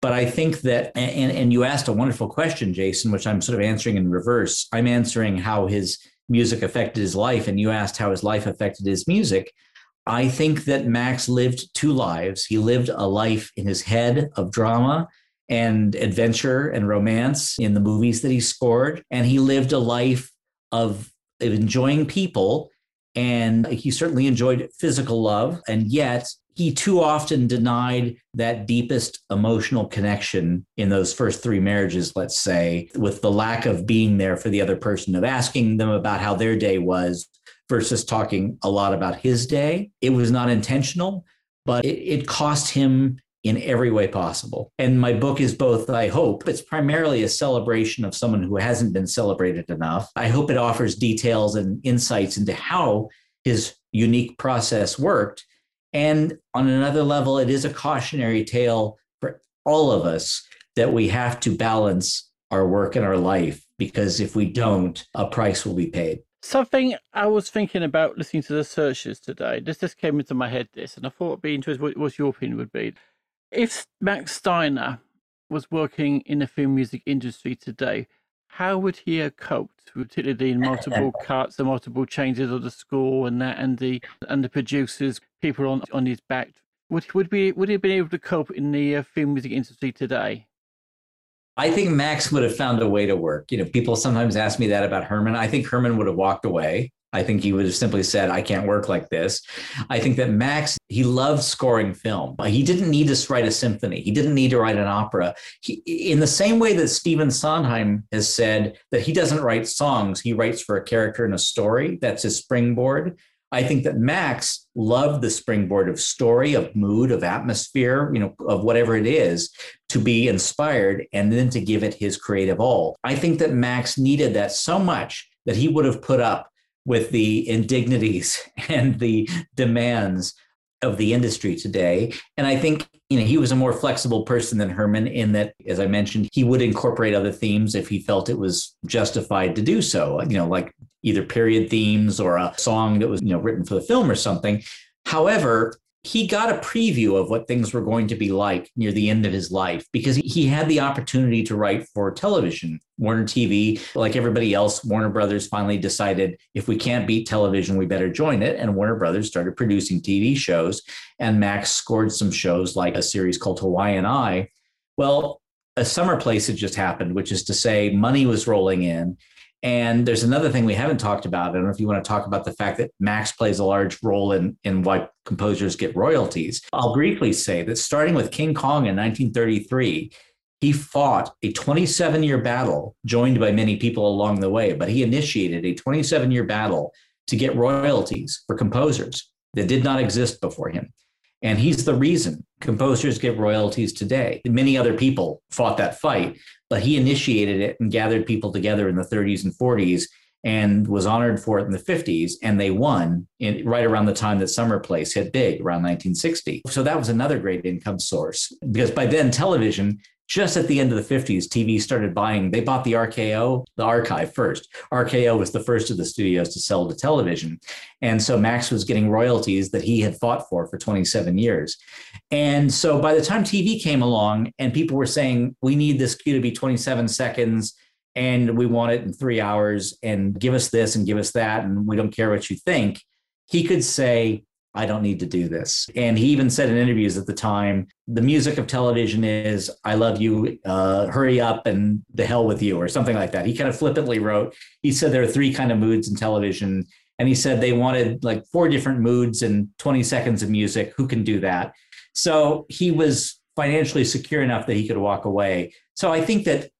S3: But I think that, and, and you asked a wonderful question, Jason, which I'm sort of answering in reverse. I'm answering how his music affected his life, and you asked how his life affected his music. I think that Max lived two lives. He lived a life in his head of drama and adventure and romance in the movies that he scored. And he lived a life of, of enjoying people. And he certainly enjoyed physical love. And yet he too often denied that deepest emotional connection in those first three marriages, let's say, with the lack of being there for the other person, of asking them about how their day was versus talking a lot about his day. It was not intentional, but it, it cost him in every way possible. And my book is both, I hope, it's primarily a celebration of someone who hasn't been celebrated enough. I hope it offers details and insights into how his unique process worked and on another level, it is a cautionary tale for all of us that we have to balance our work and our life because if we don't, a price will be paid.
S2: Something I was thinking about listening to the searches today, this just came into my head, this, and I thought it'd be interesting what, what your opinion would be. If Max Steiner was working in the film music industry today, how would he have coped with the multiple cuts, the multiple changes of the score and that and the and the producers, people on on his back? Would would be would he have been able to cope in the uh, film music industry today?
S3: I think Max would have found a way to work. You know, people sometimes ask me that about Herrmann. I think Herrmann would have walked away. I think he would have simply said, I can't work like this. I think that Max, he loved scoring film. He didn't need to write a symphony, he didn't need to write an opera. He, in the same way that Stephen Sondheim has said that he doesn't write songs, he writes for a character in a story. That's his springboard. I think that Max loved the springboard of story, of mood, of atmosphere, you know, of whatever it is to be inspired and then to give it his creative all. I think that Max needed that so much that he would have put up with the indignities and the demands of the industry today. And I think you know he was a more flexible person than Herrmann in that, as I mentioned, he would incorporate other themes if he felt it was justified to do so. You know, like either period themes or a song that was you know written for the film or something. However, he got a preview of what things were going to be like near the end of his life because he had the opportunity to write for television. Warner TV, like everybody else, Warner Brothers finally decided if we can't beat television, we better join it. And Warner Brothers started producing TV shows. And Max scored some shows like a series called Hawaiian Eye. Well, a summer place had just happened, which is to say, money was rolling in and there's another thing we haven't talked about. I don't know if you want to talk about the fact that Max plays a large role in, in why composers get royalties. I'll briefly say that starting with King Kong in 1933, he fought a 27 year battle, joined by many people along the way, but he initiated a 27 year battle to get royalties for composers that did not exist before him. And he's the reason composers get royalties today. Many other people fought that fight, but he initiated it and gathered people together in the 30s and 40s and was honored for it in the 50s. And they won in, right around the time that Summer Place hit big, around 1960. So that was another great income source because by then television just at the end of the 50s, TV started buying, they bought the RKO, the archive first. RKO was the first of the studios to sell to television. And so Max was getting royalties that he had fought for for 27 years. And so by the time TV came along and people were saying, we need this cue to be 27 seconds and we want it in three hours and give us this and give us that, and we don't care what you think, he could say, I don't need to do this. And he even said in interviews at the time, the music of television is, I love you, uh, hurry up and the hell with you, or something like that. He kind of flippantly wrote, he said there are three kind of moods in television. And he said they wanted like four different moods and 20 seconds of music. Who can do that? So he was financially secure enough that he could walk away. So I think that,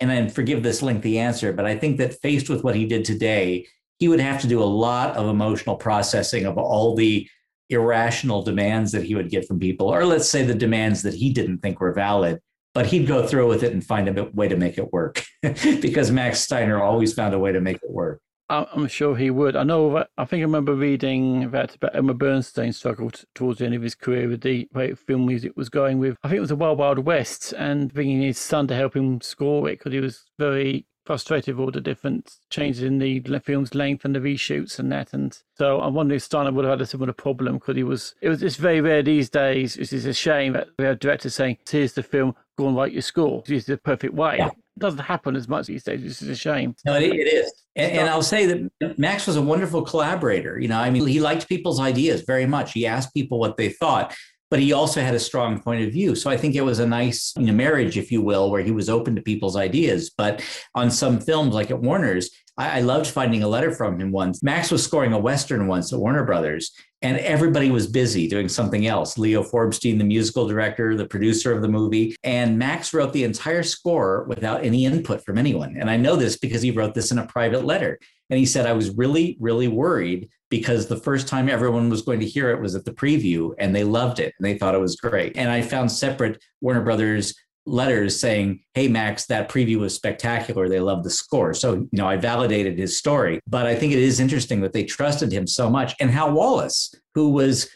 S3: and I forgive this lengthy answer, but I think that faced with what he did today, he would have to do a lot of emotional processing of all the irrational demands that he would get from people, or let's say the demands that he didn't think were valid, but he'd go through with it and find a way to make it work because Max Steiner always found a way to make it work.
S2: I'm sure he would. I know that, I think I remember reading that about Elmer Bernstein struggled towards the end of his career with the way film music was going with. I think it was the Wild Wild West and bringing his son to help him score it because he was very frustrated with all the different changes in the film's length and the reshoots and that. And so I'm wondering if Steiner would have had a similar problem because he was, it was, it's very rare these days. It is a shame that we have directors saying, here's the film, go and write your score. This is the perfect way. Yeah. It doesn't happen as much these days. This is a shame.
S3: No, it, it is. And, and, I'll say that Max was a wonderful collaborator. You know, I mean, he liked people's ideas very much. He asked people what they thought but he also had a strong point of view. So I think it was a nice you know, marriage, if you will, where he was open to people's ideas. But on some films, like at Warner's, I, I loved finding a letter from him once. Max was scoring a Western once at Warner Brothers, and everybody was busy doing something else. Leo Forbstein, the musical director, the producer of the movie, and Max wrote the entire score without any input from anyone. And I know this because he wrote this in a private letter. And he said, I was really, really worried because the first time everyone was going to hear it was at the preview and they loved it and they thought it was great. And I found separate Warner Brothers letters saying, Hey, Max, that preview was spectacular. They loved the score. So, you know, I validated his story. But I think it is interesting that they trusted him so much. And Hal Wallis, who was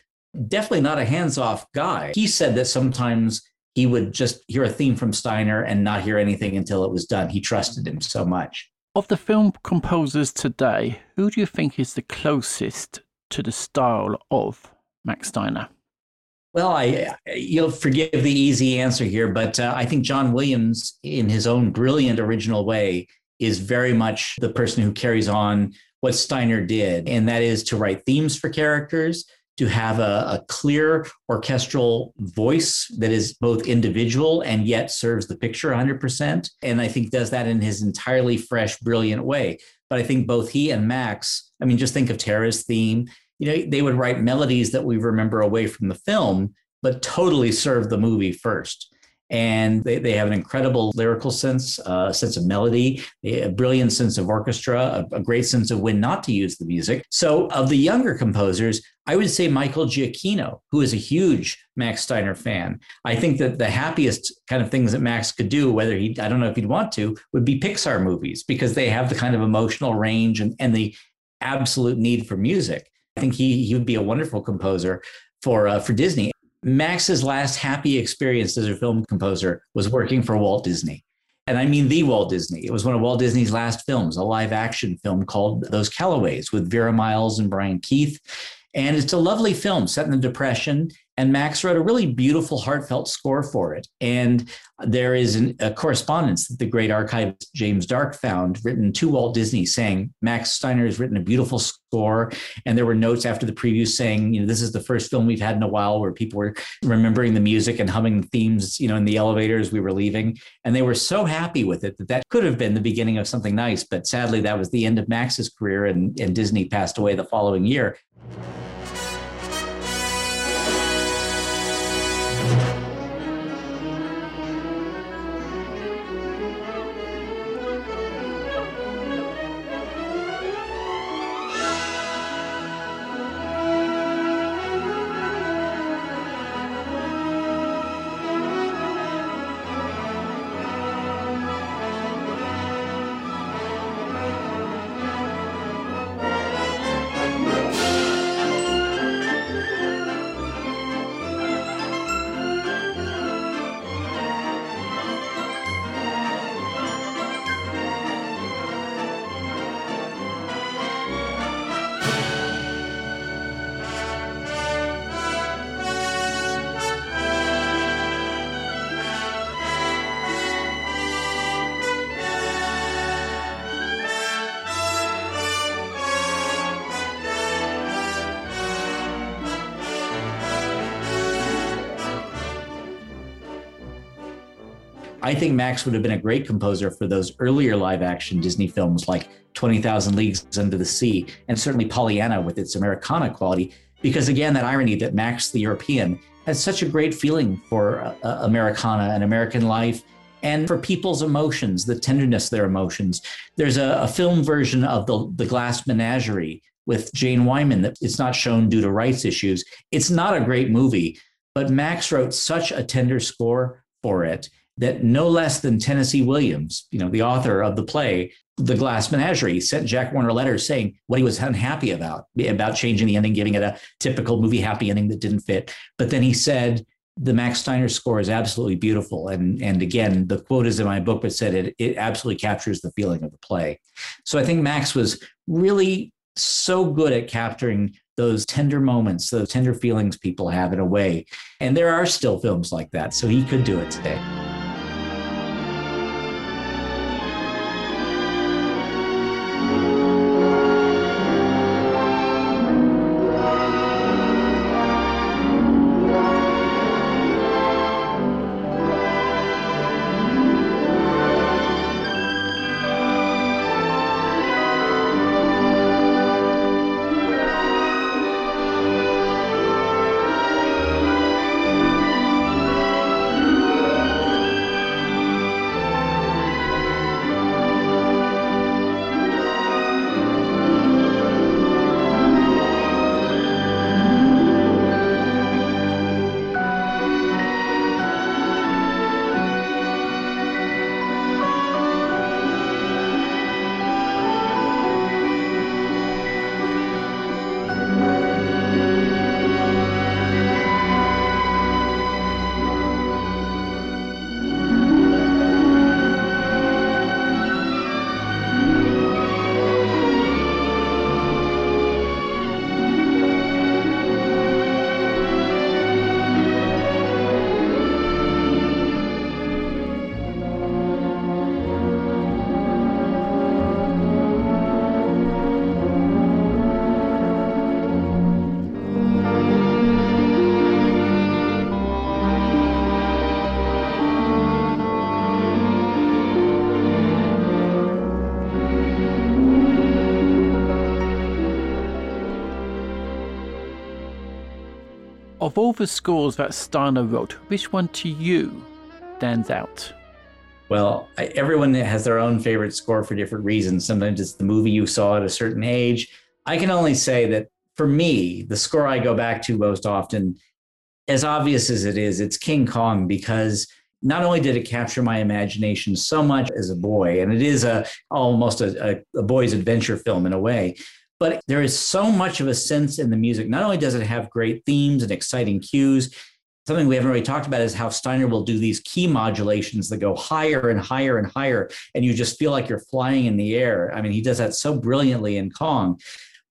S3: definitely not a hands off guy, he said that sometimes he would just hear a theme from Steiner and not hear anything until it was done. He trusted him so much.
S2: Of the film composers today, who do you think is the closest to the style of Max Steiner?
S3: Well, I you'll forgive the easy answer here, but uh, I think John Williams, in his own brilliant original way, is very much the person who carries on what Steiner did, and that is to write themes for characters, to have a, a, clear orchestral voice that is both individual and yet serves the picture 100%. And I think does that in his entirely fresh, brilliant way. But I think both he and Max, I mean, just think of Tara's theme. You know, they would write melodies that we remember away from the film, but totally serve the movie first and they, they have an incredible lyrical sense, a uh, sense of melody, a brilliant sense of orchestra, a, a, great sense of when not to use the music. So, of the younger composers, I would say Michael Giacchino, who is a huge Max Steiner fan. I think that the happiest kind of things that Max could do, whether he, I don't know if he'd want to, would be Pixar movies because they have the kind of emotional range and, and the absolute need for music. I think he, he would be a wonderful composer for uh, for Disney. Max's last happy experience as a film composer was working for Walt Disney. And I mean the Walt Disney. It was one of Walt Disney's last films, a live action film called Those Calloways with Vera Miles and Brian Keith. And it's a lovely film set in the Depression. And Max wrote a really beautiful, heartfelt score for it. And there is an, a correspondence that the great archivist James D'Arc found written to Walt Disney saying, Max Steiner has written a beautiful score. And there were notes after the preview saying, you know, this is the first film we've had in a while where people were remembering the music and humming the themes, you know, in the elevator as we were leaving. And they were so happy with it that that could have been the beginning of something nice. But sadly, that was the end of Max's career, and, and Disney passed away the following year. I think Max would have been a great composer for those earlier live action Disney films like 20,000 Leagues Under the Sea and certainly Pollyanna with its Americana quality. Because again, that irony that Max the European has such a great feeling for uh, uh Americana and American life and for people's emotions, the tenderness of their emotions. There's a, a film version of the, the Glass Menagerie with Jane Wyman that it's not shown due to rights issues. It's not a great movie, but Max wrote such a tender score for it that no less than Tennessee Williams, you know, the author of the play, The Glass Menagerie, sent Jack Warner letters saying what he was unhappy about, about changing the ending, giving it a typical movie happy ending that didn't fit. But then he said, the Max Steiner score is absolutely beautiful. And, and again, the quote is in my book, but said it, it absolutely captures the feeling of the play. So I think Max was really so good at capturing those tender moments, those tender feelings people have in a way. And there are still films like that. So he could do it today.
S2: Of all the scores that Steiner wrote, which one to you stands out?
S3: Well, I, everyone has their own favorite score for different reasons. Sometimes it's the movie you saw at a certain age. I can only say that for me, the score I go back to most often, as obvious as it is, it's King Kong because not only did it capture my imagination so much as a boy, and it is a almost a, a, a boy's adventure film in a way, but there is so much of a sense in the music. Not only does it have great themes and exciting cues, something we haven't really talked about is how Steiner will do these key modulations that go higher and higher and higher, and you just feel like you're flying in the air. I mean, he does that so brilliantly in Kong.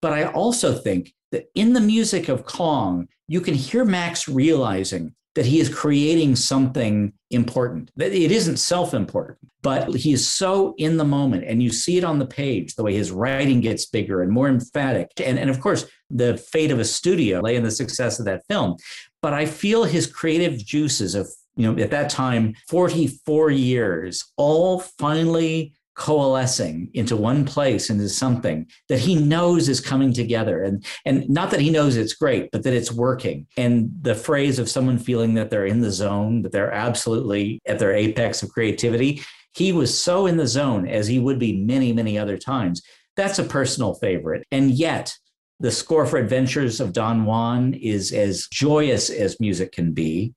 S3: But I also think that in the music of Kong, you can hear Max realizing that he is creating something important. That it isn't self-important, but he is so in the moment, and you see it on the page, the way his writing gets bigger and more emphatic. And, and of course, the fate of a studio lay in the success of that film. But I feel his creative juices of, you know, at that time, 44 years, all finally coalescing into one place into something that he knows is coming together. And and not that he knows it's great but that it's working. And the phrase of someone feeling that they're in the zone that they're absolutely at their apex of creativity he was so in the zone as he would be many many other times. That's a personal favorite. And yet the score for Adventures of Don Juan is as joyous as music can be.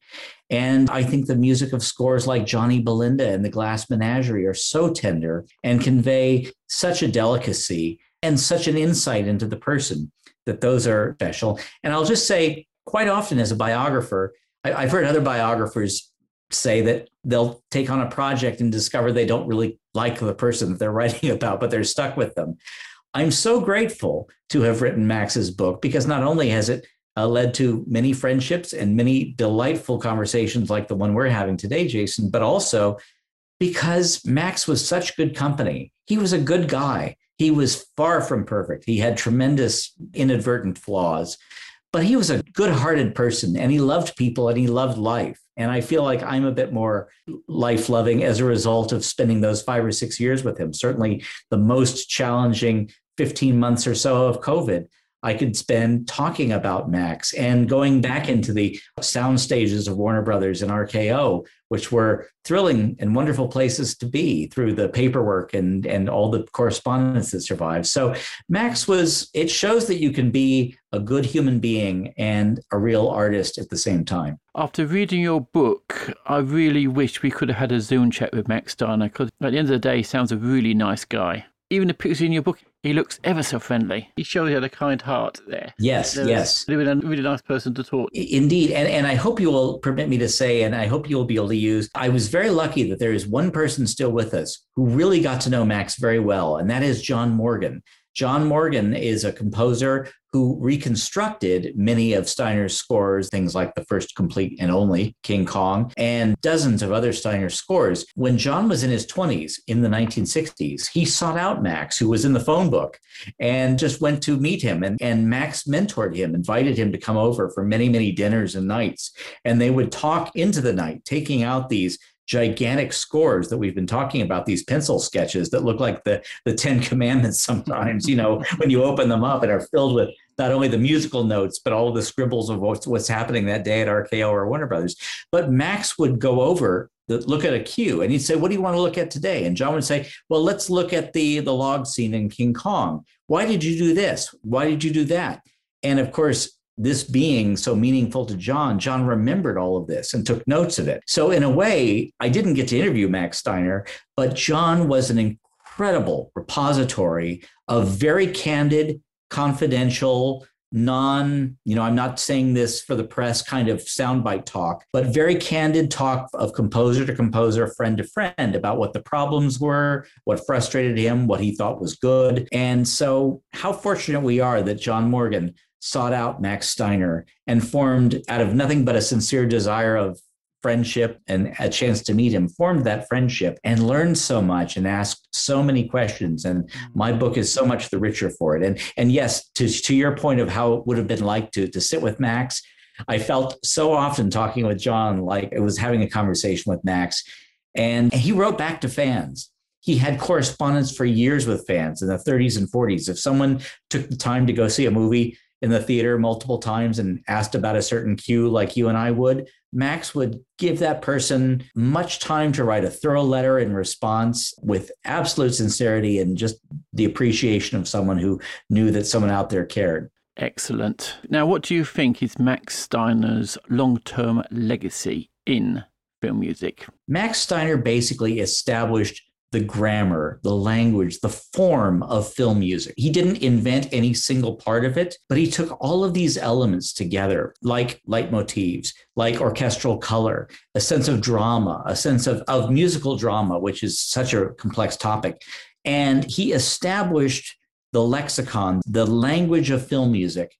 S3: And I think the music of scores like Johnny Belinda and the Glass Menagerie are so tender and convey such a delicacy and such an insight into the person that those are special. And I'll just say, quite often as a biographer, I've heard other biographers say that they'll take on a project and discover they don't really like the person that they're writing about, but they're stuck with them. I'm so grateful to have written Max's book because not only has it uh, led to many friendships and many delightful conversations like the one we're having today, Jason, but also because Max was such good company. He was a good guy. He was far from perfect. He had tremendous inadvertent flaws, but he was a good hearted person and he loved people and he loved life. And I feel like I'm a bit more life loving as a result of spending those five or six years with him. Certainly the most challenging 15 months or so of COVID I could spend talking about Max and going back into the sound stages of Warner Brothers and RKO, which were thrilling and wonderful places to be through the paperwork and, and all the correspondence that survived. So Max was, it shows that you can be a good human being and a real artist at the same time.
S2: After reading your book, I really wish we could have had a Zoom chat with Max Steiner because at the end of the day, he sounds a really nice guy. Even the pictures in your book, he looks ever so friendly. He shows he had a kind heart there.
S3: Yes, yes.
S2: Really, a really nice person to talk.
S3: Indeed. And, and I hope you will permit me to say, and I hope you will be able to use, I was very lucky that there is one person still with us who really got to know Max very well, and that is John Morgan. John Morgan is a composer who reconstructed many of Steiner's scores, things like the first complete and only King Kong, and dozens of other Steiner scores. When John was in his 20s in the 1960s, he sought out Max, who was in the phone book, and just went to meet him. And, and Max mentored him, invited him to come over for many, many dinners and nights. And they would talk into the night, taking out these gigantic scores that we've been talking about these pencil sketches that look like the the 10 commandments sometimes you know when you open them up and are filled with not only the musical notes but all the scribbles of what's, what's happening that day at RKO or Warner Brothers. But Max would go over the, look at a cue and he'd say what do you want to look at today? And John would say well let's look at the the log scene in King Kong. Why did you do this? Why did you do that? And of course this being so meaningful to John, John remembered all of this and took notes of it. So, in a way, I didn't get to interview Max Steiner, but John was an incredible repository of very candid, confidential, non, you know, I'm not saying this for the press kind of soundbite talk, but very candid talk of composer to composer, friend to friend about what the problems were, what frustrated him, what he thought was good. And so, how fortunate we are that John Morgan sought out Max Steiner and formed out of nothing but a sincere desire of friendship and a chance to meet him formed that friendship and learned so much and asked so many questions. And mm. my book is so much the richer for it. And and yes to, to your point of how it would have been like to to sit with max i felt so often talking with john like it was having a conversation with max. And he wrote back to fans. He had correspondence for years with fans in the 30s and 40s if someone took the time to go see a movie in the theater multiple times and asked about a certain cue like you and I would, Max would give that person much time to write a thorough letter in response with absolute sincerity and just the appreciation of someone who knew that someone out there cared.
S2: Excellent. Now, what do you think is Max Steiner's long term legacy in film music?
S3: Max Steiner basically established the grammar, the language, the form of film music. He didn't invent any single part of it, but he took all of these elements together, like leitmotifs, like orchestral color, a sense of drama, a sense of, of musical drama, which is such a complex topic. And he established the lexicon, the language of film music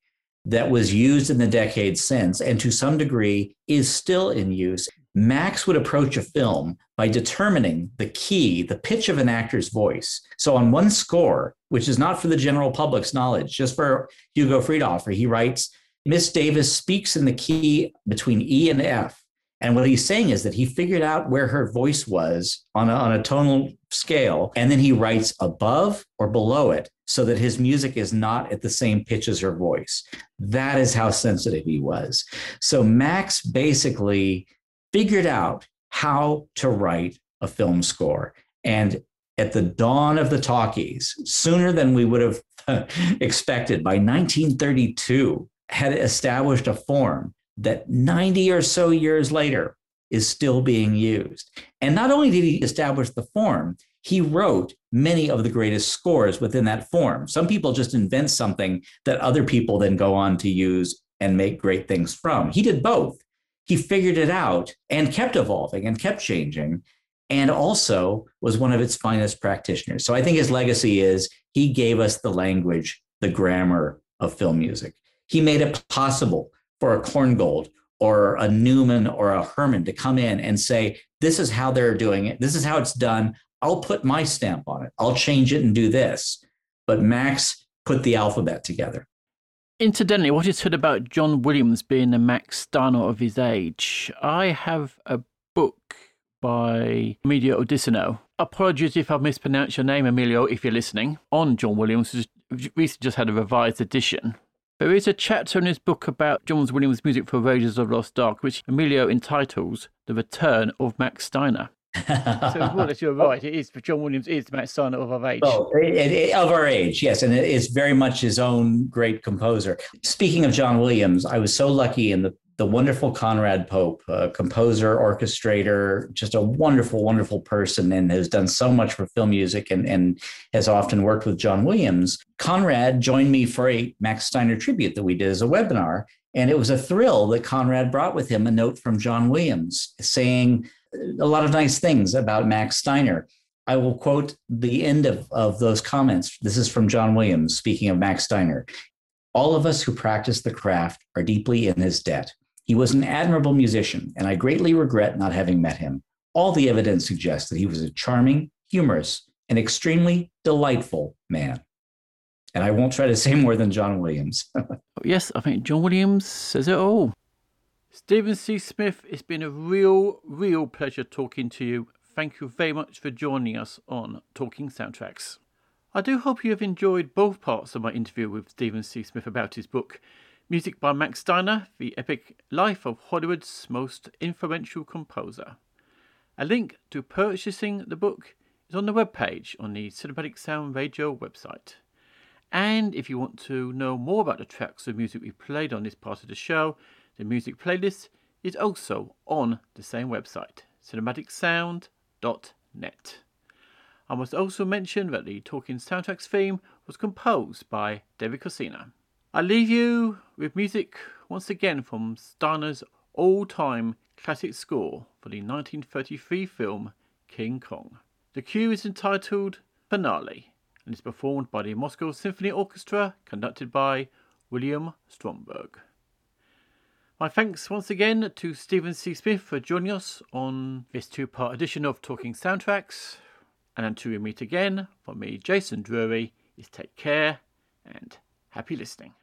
S3: that was used in the decades since, and to some degree is still in use. Max would approach a film by determining the key, the pitch of an actor's voice. So on one score, which is not for the general public's knowledge, just for Hugo Friedhofer, he writes, Miss Davis speaks in the key between E and F. And what he's saying is that he figured out where her voice was on a, on a tonal scale, and then he writes above or below it so that his music is not at the same pitch as her voice. That is how sensitive he was. So Max basically figured out how to write a film score. And at the dawn of the talkies, sooner than we would have expected, by 1932, had established a form that 90 or so years later is still being used. And not only did he establish the form, he wrote many of the greatest scores within that form. Some people just invent something that other people then go on to use and make great things from. He did both he figured it out and kept evolving and kept changing and also was one of its finest practitioners. So I think his legacy is he gave us the language, the grammar of film music. He made it possible for a Korngold or a Newman or a Herrmann to come in and say, this is how they're doing it. This is how it's done. I'll put my stamp on it. I'll change it and do this. But Max put the alphabet together.
S2: Incidentally, what is said about John Williams being a Max Steiner of his age? I have a book by Emilio Audissino. Apologies if I've mispronounced your name, Emilio, if you're listening, on John Williams, who's recently just had a revised edition. There is a chapter in his book about John Williams' music for Raiders of Lost Ark, which Emilio entitles The Return of Max Steiner so more or you're right. It is for John Williams is Max Steiner of our age.
S3: Oh, it, it, of our age, yes, and it is very much his own great composer. Speaking of John Williams, I was so lucky in the the wonderful Conrad Pope, composer, orchestrator, just a wonderful, wonderful person, and has done so much for film music and, and has often worked with John Williams. Conrad joined me for a Max Steiner tribute that we did as a webinar. And it was a thrill that Conrad brought with him a note from John Williams saying, a lot of nice things about Max Steiner. I will quote the end of, of those comments. This is from John Williams, speaking of Max Steiner. All of us who practice the craft are deeply in his debt. He was an admirable musician, and I greatly regret not having met him. All the evidence suggests that he was a charming, humorous, and extremely delightful man. And I won't try to say more than John Williams.
S2: yes, I think John Williams says it all. Stephen C. Smith, it's been a real, real pleasure talking to you. Thank you very much for joining us on Talking Soundtracks. I do hope you have enjoyed both parts of my interview with Stephen C. Smith about his book, Music by Max Steiner The Epic Life of Hollywood's Most Influential Composer. A link to purchasing the book is on the webpage on the Cinematic Sound Radio website. And if you want to know more about the tracks of music we played on this part of the show, the music playlist is also on the same website, cinematicsound.net. I must also mention that the Talking Soundtracks theme was composed by David Cosina. I leave you with music once again from Steiner's all time classic score for the 1933 film King Kong. The cue is entitled Finale and is performed by the Moscow Symphony Orchestra, conducted by William Stromberg. My thanks once again to Stephen C. Smith for joining us on this two part edition of Talking Soundtracks. And until we meet again, from me, Jason Drury, is take care and happy listening.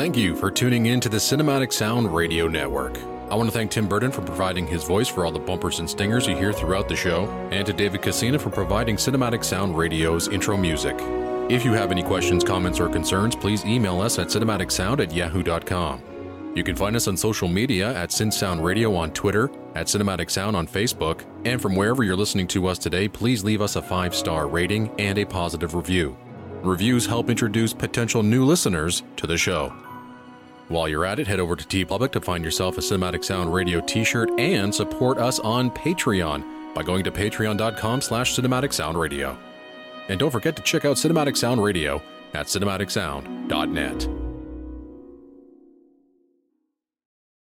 S5: Thank you for tuning in to the Cinematic Sound Radio Network. I want to thank Tim Burton for providing his voice for all the bumpers and stingers you hear throughout the show, and to David Casina for providing Cinematic Sound Radio's intro music. If you have any questions, comments, or concerns, please email us at cinematicsound at yahoo.com. You can find us on social media at SynSound Radio on Twitter, at Cinematic Sound on Facebook, and from wherever you're listening to us today, please leave us a five star rating and a positive review. Reviews help introduce potential new listeners to the show. While you're at it, head over to TeePublic to find yourself a Cinematic Sound Radio t-shirt and support us on Patreon by going to patreon.com slash cinematic sound radio. And don't forget to check out Cinematic Sound Radio at cinematicsound.net.